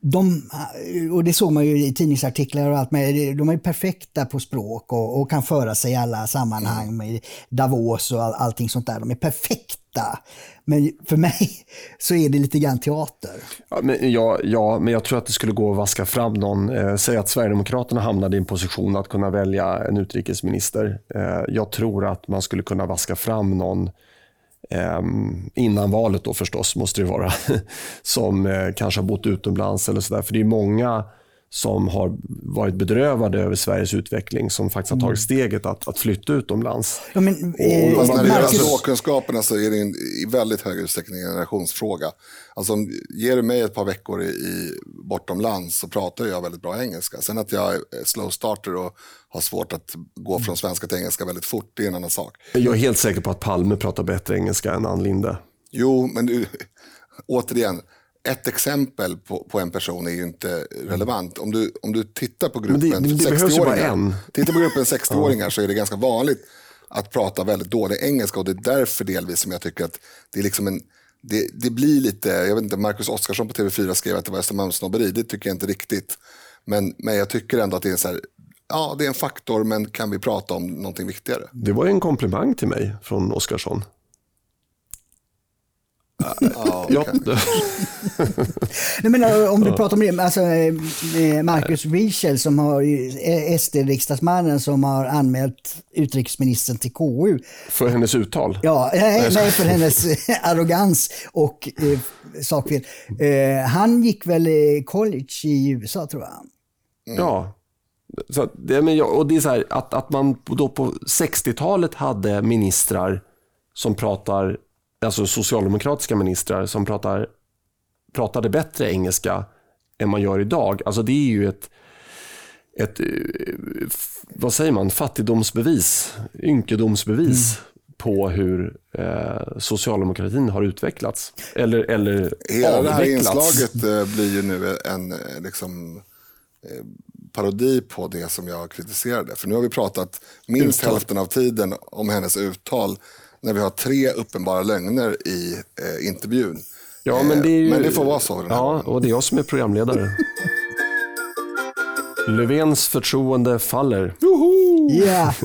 de, eh, och det såg man ju i tidningsartiklar och allt, med, de är perfekta på språk och, och kan föra sig i alla sammanhang med Davos och all, allting sånt där. De är perfekta. Men för mig [LAUGHS] så är det lite grann teater. Ja, men, ja, ja, men jag tror att det skulle gå att vaska fram någon. Eh, säg att Sverigedemokraterna hamnade i en position att kunna välja en utrikesminister. Eh, jag tror att man skulle kunna vaska fram någon Eh, Ehm, innan valet då förstås måste det vara, [LAUGHS] som eh, kanske har bott utomlands eller sådär. För det är många som har varit bedrövade över Sveriges utveckling som faktiskt har tagit mm. steget att, att flytta utomlands. Ja, men, eh, och, och när det gäller språkkunskaperna så är det en, i väldigt hög utsträckning en generationsfråga. Alltså, ger du mig ett par veckor i, i bortomlands så pratar jag väldigt bra engelska. Sen att jag är slow starter och har svårt att gå från svenska till engelska väldigt fort, det är en annan sak. Jag är helt säker på att Palme pratar bättre engelska än Ann Linde. Jo, men du, [LAUGHS] återigen, ett exempel på, på, en person är ju inte relevant. Om du, om du tittar på gruppen 60-åringar, tittar på gruppen [LAUGHS] 60-åringar så är det ganska vanligt att prata väldigt dålig engelska och det är därför delvis som jag tycker att det är liksom en det, det blir lite, jag vet inte, Marcus Oskarsson på TV4 skrev att det var Östermalmssnobberi, det tycker jag inte riktigt. Men, men jag tycker ändå att det är så här, ja det är en faktor men kan vi prata om någonting viktigare? Det var ju en komplimang till mig från Oskarsson. Ja, ja. [LAUGHS] Nej, men, eh, om du pratar om det, alltså, eh, Marcus Wiechel som har SD-riksdagsmannen som har anmält utrikesministern till KU. För hennes uttal? Ja, nej, nej för hennes arrogans och eh, sakfel. Eh, han gick väl college i USA tror jag. Mm. Ja. Så, det, och det är så här, att, att man då på 60-talet hade ministrar som pratar alltså socialdemokratiska ministrar som pratar, pratade bättre engelska än man gör idag. Alltså det är ju ett, ett vad säger man, fattigdomsbevis, ynkedomsbevis mm. på hur eh, socialdemokratin har utvecklats. Eller, eller Hela det här inslaget eh, blir ju nu en eh, liksom, eh, parodi på det som jag kritiserade. För nu har vi pratat minst uttal. hälften av tiden om hennes uttal när vi har tre uppenbara lögner i eh, intervjun. Ja, men, det är ju... Eh, men det får vara så. Ja, och det är jag som är programledare. [LAUGHS] Löfvens förtroende faller. Joho! Yeah. [LAUGHS]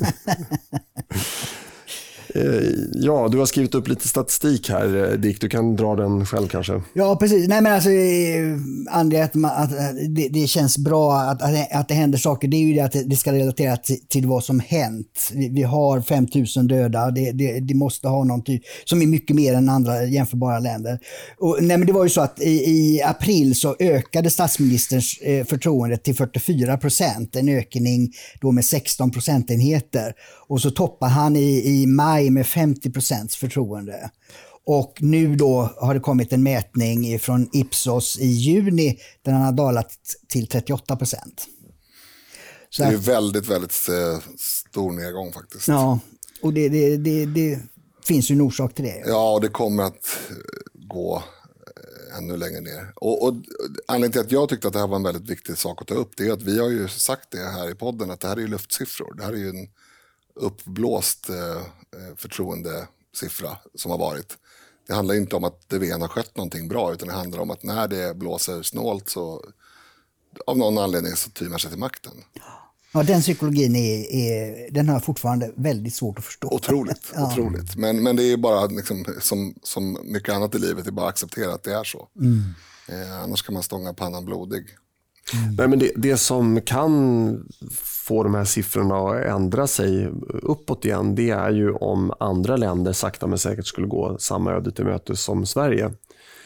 Eh, ja, du har skrivit upp lite statistik här eh, Dick. Du kan dra den själv kanske. Ja, precis. Nej, men alltså, eh, anledningen att, att det, det, känns bra att, att, det händer saker, det är ju det att det ska relatera till, till vad som hänt. Vi, vi har 5000 döda. Det, det, det, måste ha någonting typ- som är mycket mer än andra jämförbara länder. Och, nej, men det var ju så att i, i april så ökade statsministerns eh, förtroende till 44 procent. En ökning då med 16 procentenheter. Och så toppar han i, i maj med 50 procents förtroende. Och nu då har det kommit en mätning från Ipsos i juni där han har dalat till 38 procent. Det är att, väldigt, väldigt eh, stor nedgång faktiskt. Ja, och det, det, det, det finns ju en orsak till det. Ja, och det kommer att eh, gå eh, ännu längre ner. Och, och, anledningen till att jag tyckte att det här var en väldigt viktig sak att ta upp det är att vi har ju sagt det här i podden att det här är ju luftsiffror. Det här är ju en uppblåst eh, förtroendesiffra som har varit. Det handlar inte om att Löfven har skött någonting bra utan det handlar om att när det blåser snålt så av någon anledning så tyr man sig till makten. Ja, den psykologin är, är, den har fortfarande väldigt svårt att förstå. Otroligt, ja. otroligt. Men, men det är bara liksom, som, som mycket annat i livet, det är bara att acceptera att det är så. Mm. Eh, annars kan man stånga pannan blodig. Mm. Nej, men det, det som kan få de här siffrorna att ändra sig uppåt igen, det är ju om andra länder sakta men säkert skulle gå samma öde till mötes som Sverige.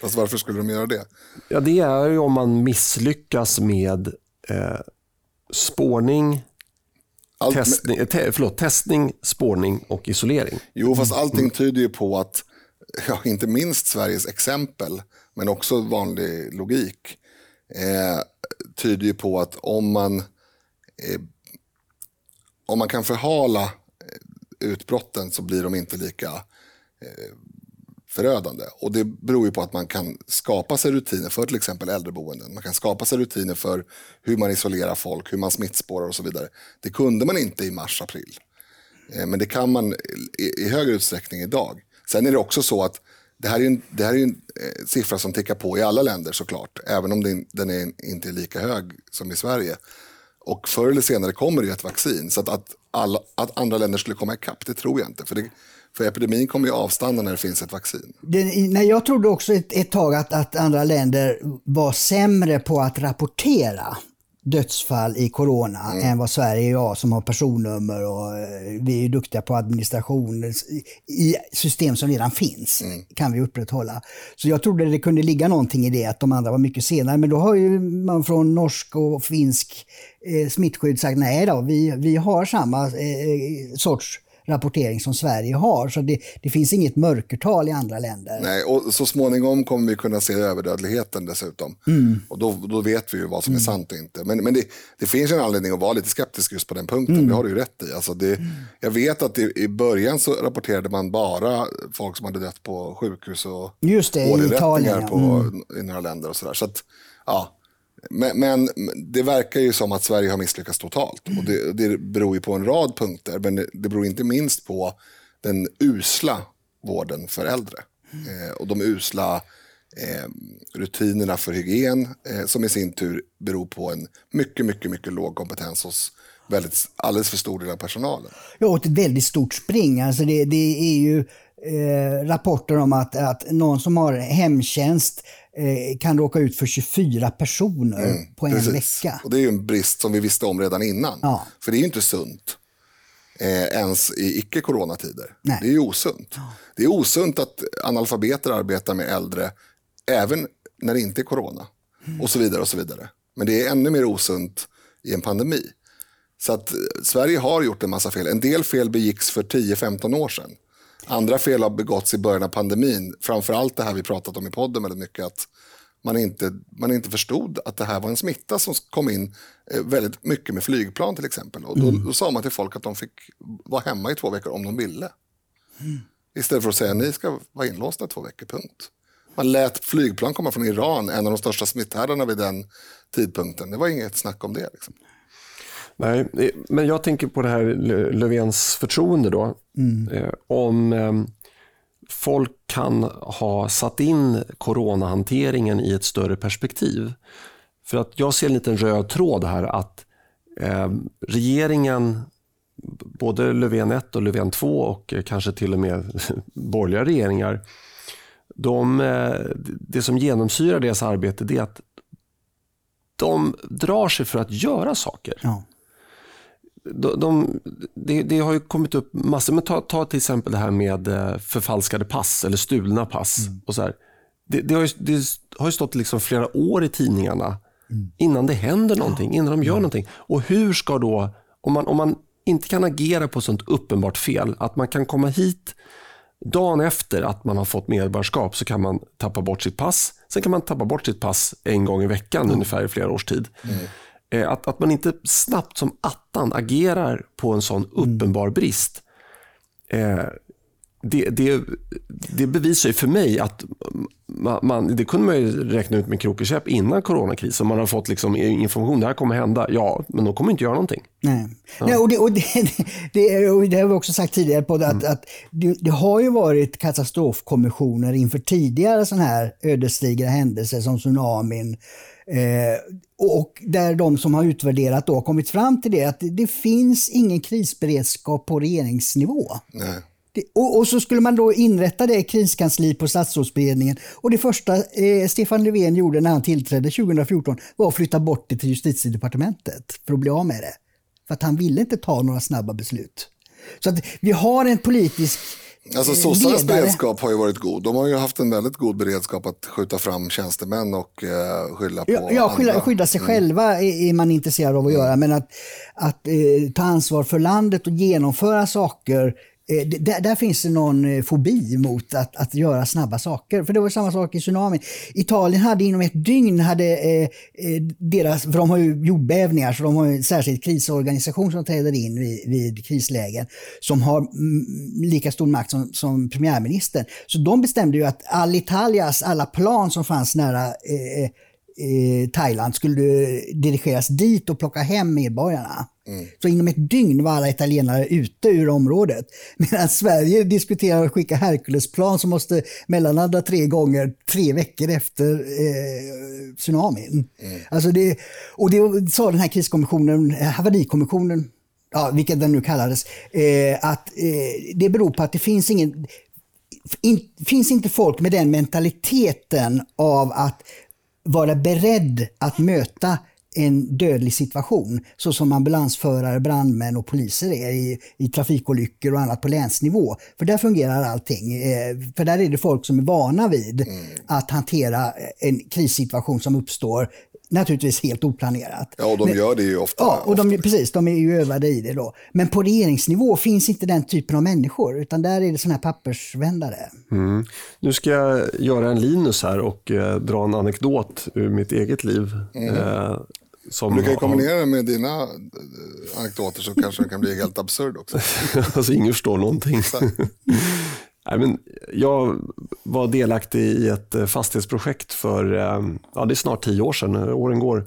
Fast varför skulle de göra det? Ja, det är ju om man misslyckas med eh, spårning, Allt testning, te, förlåt, testning, spårning och isolering. Jo, fast allting tyder ju på att, [LAUGHS] ja, inte minst Sveriges exempel, men också vanlig logik, eh, tyder ju på att om man, eh, om man kan förhala eh, utbrotten så blir de inte lika eh, förödande. Och det beror ju på att man kan skapa sig rutiner för till exempel äldreboenden. Man kan skapa sig rutiner för hur man isolerar folk, hur man smittspårar och så vidare. Det kunde man inte i mars, april. Eh, men det kan man i, i högre utsträckning idag. Sen är det också så att det här är en, det här är en eh, siffra som tickar på i alla länder såklart, även om den, den är inte är lika hög som i Sverige. Och förr eller senare kommer det ett vaccin, så att, att, alla, att andra länder skulle komma ikapp, det tror jag inte. För, det, för epidemin kommer ju avstanna när det finns ett vaccin. Det, nej, jag trodde också ett, ett tag att, att andra länder var sämre på att rapportera dödsfall i corona mm. än vad Sverige är som har personnummer och eh, vi är duktiga på administration i system som redan finns. Mm. kan vi upprätthålla. Så jag trodde det kunde ligga någonting i det att de andra var mycket senare. Men då har ju man från norsk och finsk eh, smittskydd sagt nej då, vi, vi har samma eh, sorts rapportering som Sverige har. Så det, det, finns inget mörkertal i andra länder. Nej, och så småningom kommer vi kunna se överdödligheten dessutom. Mm. Och då, då vet vi ju vad som är mm. sant och inte. Men, men det, det finns en anledning att vara lite skeptisk just på den punkten. Mm. Det har du ju rätt i. Alltså det, mm. jag vet att i, i början så rapporterade man bara folk som hade dött på sjukhus och Just det, i Italien, ja. på, mm. i några länder och sådär. Så att, ja, men, men, det verkar ju som att Sverige har misslyckats totalt. Och det, det beror ju på en rad punkter, men det, det beror inte minst på den usla vården för äldre. Eh, och de usla eh, rutinerna för hygien, eh, som i sin tur beror på en mycket, mycket, mycket låg kompetens hos väldigt, alldeles för stor del av personalen. Ja, och ett väldigt stort spring. Alltså det, det är ju eh, rapporter om att, att någon som har hemtjänst Eh, kan råka ut för 24 personer mm, på en precis. vecka. Och det är ju en brist som vi visste om redan innan. Ja. För det är ju inte sunt. Eh, ens i icke-coronatider. Det är ju osunt. Ja. Det är osunt att analfabeter arbetar med äldre även när det inte är corona. Mm. Och så vidare och så vidare. Men det är ännu mer osunt i en pandemi. Så att eh, Sverige har gjort en massa fel. En del fel begicks för 10-15 år sedan. Andra fel har begåtts i början av pandemin. Framförallt det här vi pratat om i podden väldigt mycket. Att man inte, man inte förstod att det här var en smitta som kom in eh, väldigt mycket med flygplan till exempel. Och då, mm. då sa man till folk att de fick vara hemma i två veckor om de ville. Mm. Istället för att säga att ni ska vara inlåsta i två veckor, punkt. Man lät flygplan komma från Iran, en av de största smitthärdarna vid den tidpunkten. Det var inget snack om det. Liksom. Nej, men jag tänker på det här Löfvens förtroende då. Mm. Eh, om eh, folk kan ha satt in coronahanteringen i ett större perspektiv. För att jag ser en liten röd tråd här att eh, regeringen, både Löfven 1 och Löfven 2 och kanske till och med [LAUGHS] borgerliga regeringar, de, det som genomsyrar deras arbete är att de drar sig för att göra saker. Ja de, de det, det, har ju kommit upp massor, men ta, ta till exempel det här med eh, förfalskade pass eller stulna pass. Mm. Och så här. Det, det, har ju, det har ju stått liksom flera år i tidningarna mm. innan det händer någonting, innan de gör mm. någonting. Och hur ska då, om man, om man inte kan agera på sånt uppenbart fel, att man kan komma hit dagen efter att man har fått medborgarskap så kan man tappa bort sitt pass. Sen kan man tappa bort sitt pass en gång i veckan mm. ungefär i flera års tid. Mm. Eh, att, att man inte snabbt som attan agerar på en sån uppenbar brist. Eh, det, det, det bevisar ju för mig att man, det kunde man ju räkna ut med krok och käpp innan coronakrisen. Man har fått liksom information, det här kommer hända. Ja, men de kommer inte göra någonting. Nej, ja. Nej och, det, och, det, [LAUGHS] det, och det har vi också sagt tidigare på att, mm. att det, det, har ju varit katastrofkommissioner inför tidigare sådana här ödesdigra händelser som tsunamin, och där de som har utvärderat då har kommit fram till det att det, finns ingen krisberedskap på regeringsnivå. Nej. Och, och, så skulle man då inrätta det kriskansli på statsrådsberedningen. Och det första eh, Stefan Löfven gjorde när han tillträdde 2014 var att flytta bort det till justitiedepartementet för att bli av med det. För att han ville inte ta några snabba beslut. Så att vi har en politisk Alltså sossarnas beredskap har ju varit god. De har ju haft en väldigt god beredskap att skjuta fram tjänstemän och eh, skylla på Ja, ja skylla, skydda sig mm. själva är, man intresserad av att mm. göra. Men att, att eh, ta ansvar för landet och genomföra saker Eh, där, där, finns det någon eh, fobi mot att, att göra snabba saker. För det var samma sak i tsunamin. Italien hade inom ett dygn, hade, eh, eh deras, för de har ju jordbävningar, så de har en särskild krisorganisation som träder in vid, vid krislägen, som har m, lika stor makt som, som premiärministern. Så de bestämde ju att Allitalias alla plan som fanns nära eh, Thailand skulle dirigeras dit och plocka hem medborgarna. Mm. Så inom ett dygn var alla italienare ute ur området. [LAUGHS] Medan Sverige diskuterar att skicka Herculesplan som måste mellanlanda tre gånger tre veckor efter eh, tsunamin. Mm. Alltså det, och det sa den här kriskommissionen, haverikommissionen, ja, vilket den nu kallades, eh, att eh, det beror på att det finns ingen in, finns inte folk med den mentaliteten av att vara beredd att möta en dödlig situation, så som ambulansförare, brandmän och poliser är i, i trafikolyckor och annat på länsnivå. För där fungerar allting. Eh, för där är det folk som är vana vid mm. att hantera en krissituation som uppstår naturligtvis helt oplanerat. Ja, och de gör det ju ofta. Ja, och de, precis, de är ju övade i det då. Men på regeringsnivå finns inte den typen av människor, utan där är det sådana här pappersvändare. Mm. Nu ska jag göra en Linus här och eh, dra en anekdot ur mitt eget liv. Mm. Eh, som du kan ju kombinera det med dina eh, anekdoter så kanske den kan bli helt absurd också. [LAUGHS] alltså ingen förstår någonting. [LAUGHS] Nej, men jag var delaktig i ett eh, fastighetsprojekt för eh, ja, det är snart tio år sedan, åren går.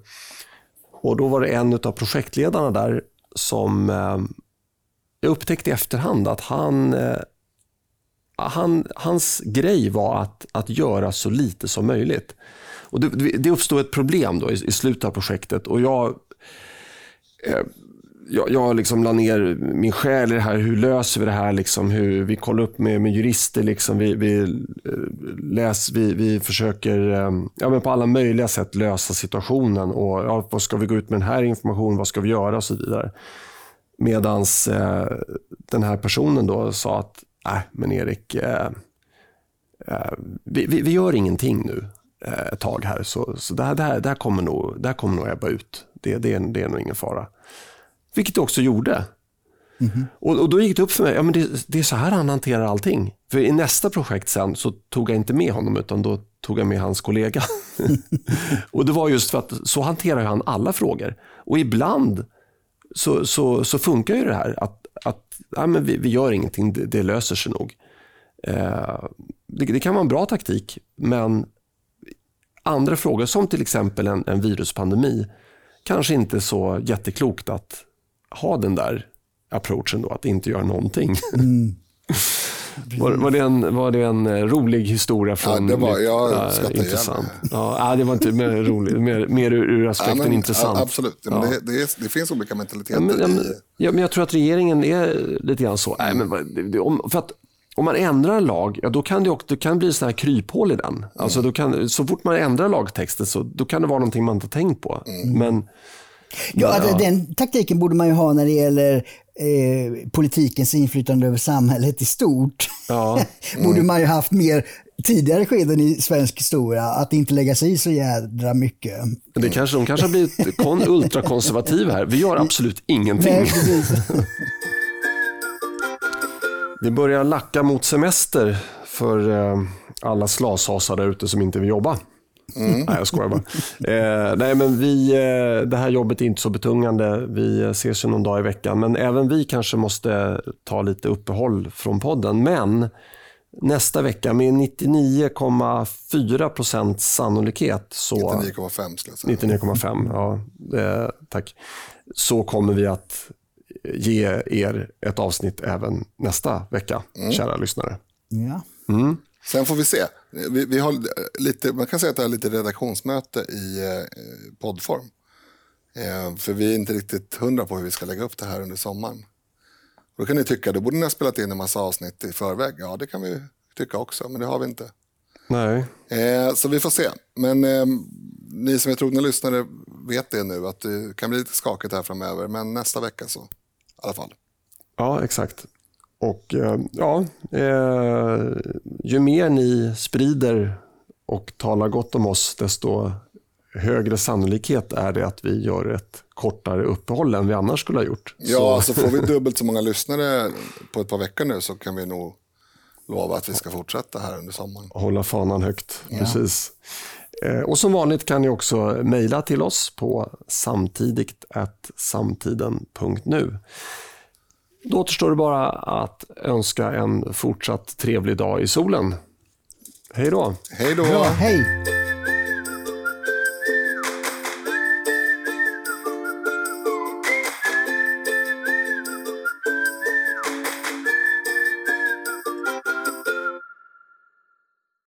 Och Då var det en av projektledarna där som jag upptäckte i efterhand att han, han, hans grej var att, att göra så lite som möjligt. Och det, det uppstod ett problem då i, i slutet av projektet och jag eh, jag, jag liksom la ner min själ i det här. Hur löser vi det här? Liksom, hur, vi kollar upp med, med jurister. Liksom, vi, vi, eh, läs, vi, vi försöker eh, ja, men på alla möjliga sätt lösa situationen. Och, ja, vad ska vi gå ut med den här informationen? Vad ska vi göra? Och så vidare. Medan eh, den här personen då sa att, nej men Erik, eh, eh, vi, vi, vi, gör ingenting nu ett tag här. Så, så det, här, det, här, det, här kommer nog, det här kommer nog ebba ut. Det, det, är, det är nog ingen fara. Vilket det också gjorde. Mm. Och, och, Då gick det upp för mig, ja, men det, det, är så här han hanterar allting. För i nästa projekt sen så tog jag inte med honom utan då tog jag med hans kollega. [LAUGHS] och Det var just för att så hanterar han alla frågor. Och ibland så, så, så funkar ju det här att, att ja, men vi, vi gör ingenting, det, det löser sig nog. Eh, det, det, kan vara en bra taktik, men andra frågor som till exempel en, en viruspandemi kanske inte så jätteklokt att ha den där approachen då, att inte göra någonting. Mm. [LAUGHS] Var, var, det en, var det en eh, rolig historia från... Ja, det var, jag äh, skrattade intressant. Ja, det var inte mer roligt, mer, mer ur, ur aspekten ja, men, intressant. absolut, ja. men det, det, är, det, finns olika mentaliteter. Ja, men, ja, men jag tror att regeringen är lite grann så. Nej, men, om, för att, om man ändrar en lag, ja, då kan det, också, det kan bli sådana här kryphål i den. Mm. Alltså, då kan, så fort man ändrar lagtexten så då kan det vara någonting man inte tänkt på. Mm. Men Ja, ja, den taktiken borde man ju ha när det gäller eh, politikens inflytande över samhället i stort. Ja. [LAUGHS] Mm. borde man ju haft mer tidigare skeden i svensk historia, att inte lägga sig i så jädra mycket. Det kanske, de kanske har blivit kon, [LAUGHS] ultrakonservativa här. Vi gör absolut ingenting. Nej, [LAUGHS] det börjar lacka mot semester för eh, alla slashasar där ute som inte vill jobba. Mm. Nej, jag skojar bara. Eh, nej, men vi, eh, det här jobbet är inte så betungande. Vi ses ju någon dag i veckan. Men även vi kanske måste ta lite uppehåll från podden. Men nästa vecka med 99,4 procents sannolikhet. Så, 99,5 skulle jag säga. 99,5, ja. Eh, tack. Så kommer vi att ge er ett avsnitt även nästa vecka, mm. kära lyssnare. Ja. Mm. Sen får vi se. Vi, vi, har lite, man kan säga att det är lite redaktionsmöte i eh, poddform. Eh, för vi är inte riktigt hundra på hur vi ska lägga upp det här under sommaren. Då kan ni tycka, då borde ni ha spelat in en massa avsnitt i förväg. Ja, det kan vi tycka också, men det har vi inte. Nej. Eh, så vi får se. Men eh, ni som är trogna lyssnare vet det nu, att det kan bli lite skakigt här framöver. Men nästa vecka så, i alla fall. Ja, exakt. Och eh, ja, eh, ju mer ni sprider och talar gott om oss, desto högre sannolikhet är det att vi gör ett kortare uppehåll än vi annars skulle ha gjort. Ja, så, alltså får vi [LAUGHS] dubbelt så många lyssnare på ett par veckor nu så kan vi nog lova att vi ska fortsätta här under sommaren. Hålla fanan högt, ja. precis. Eh, och som vanligt kan ni också mejla till oss på samtidigt samtiden.nu. Då återstår det bara att önska en fortsatt trevlig dag i solen. Hej då! Hej då! Ja, hej!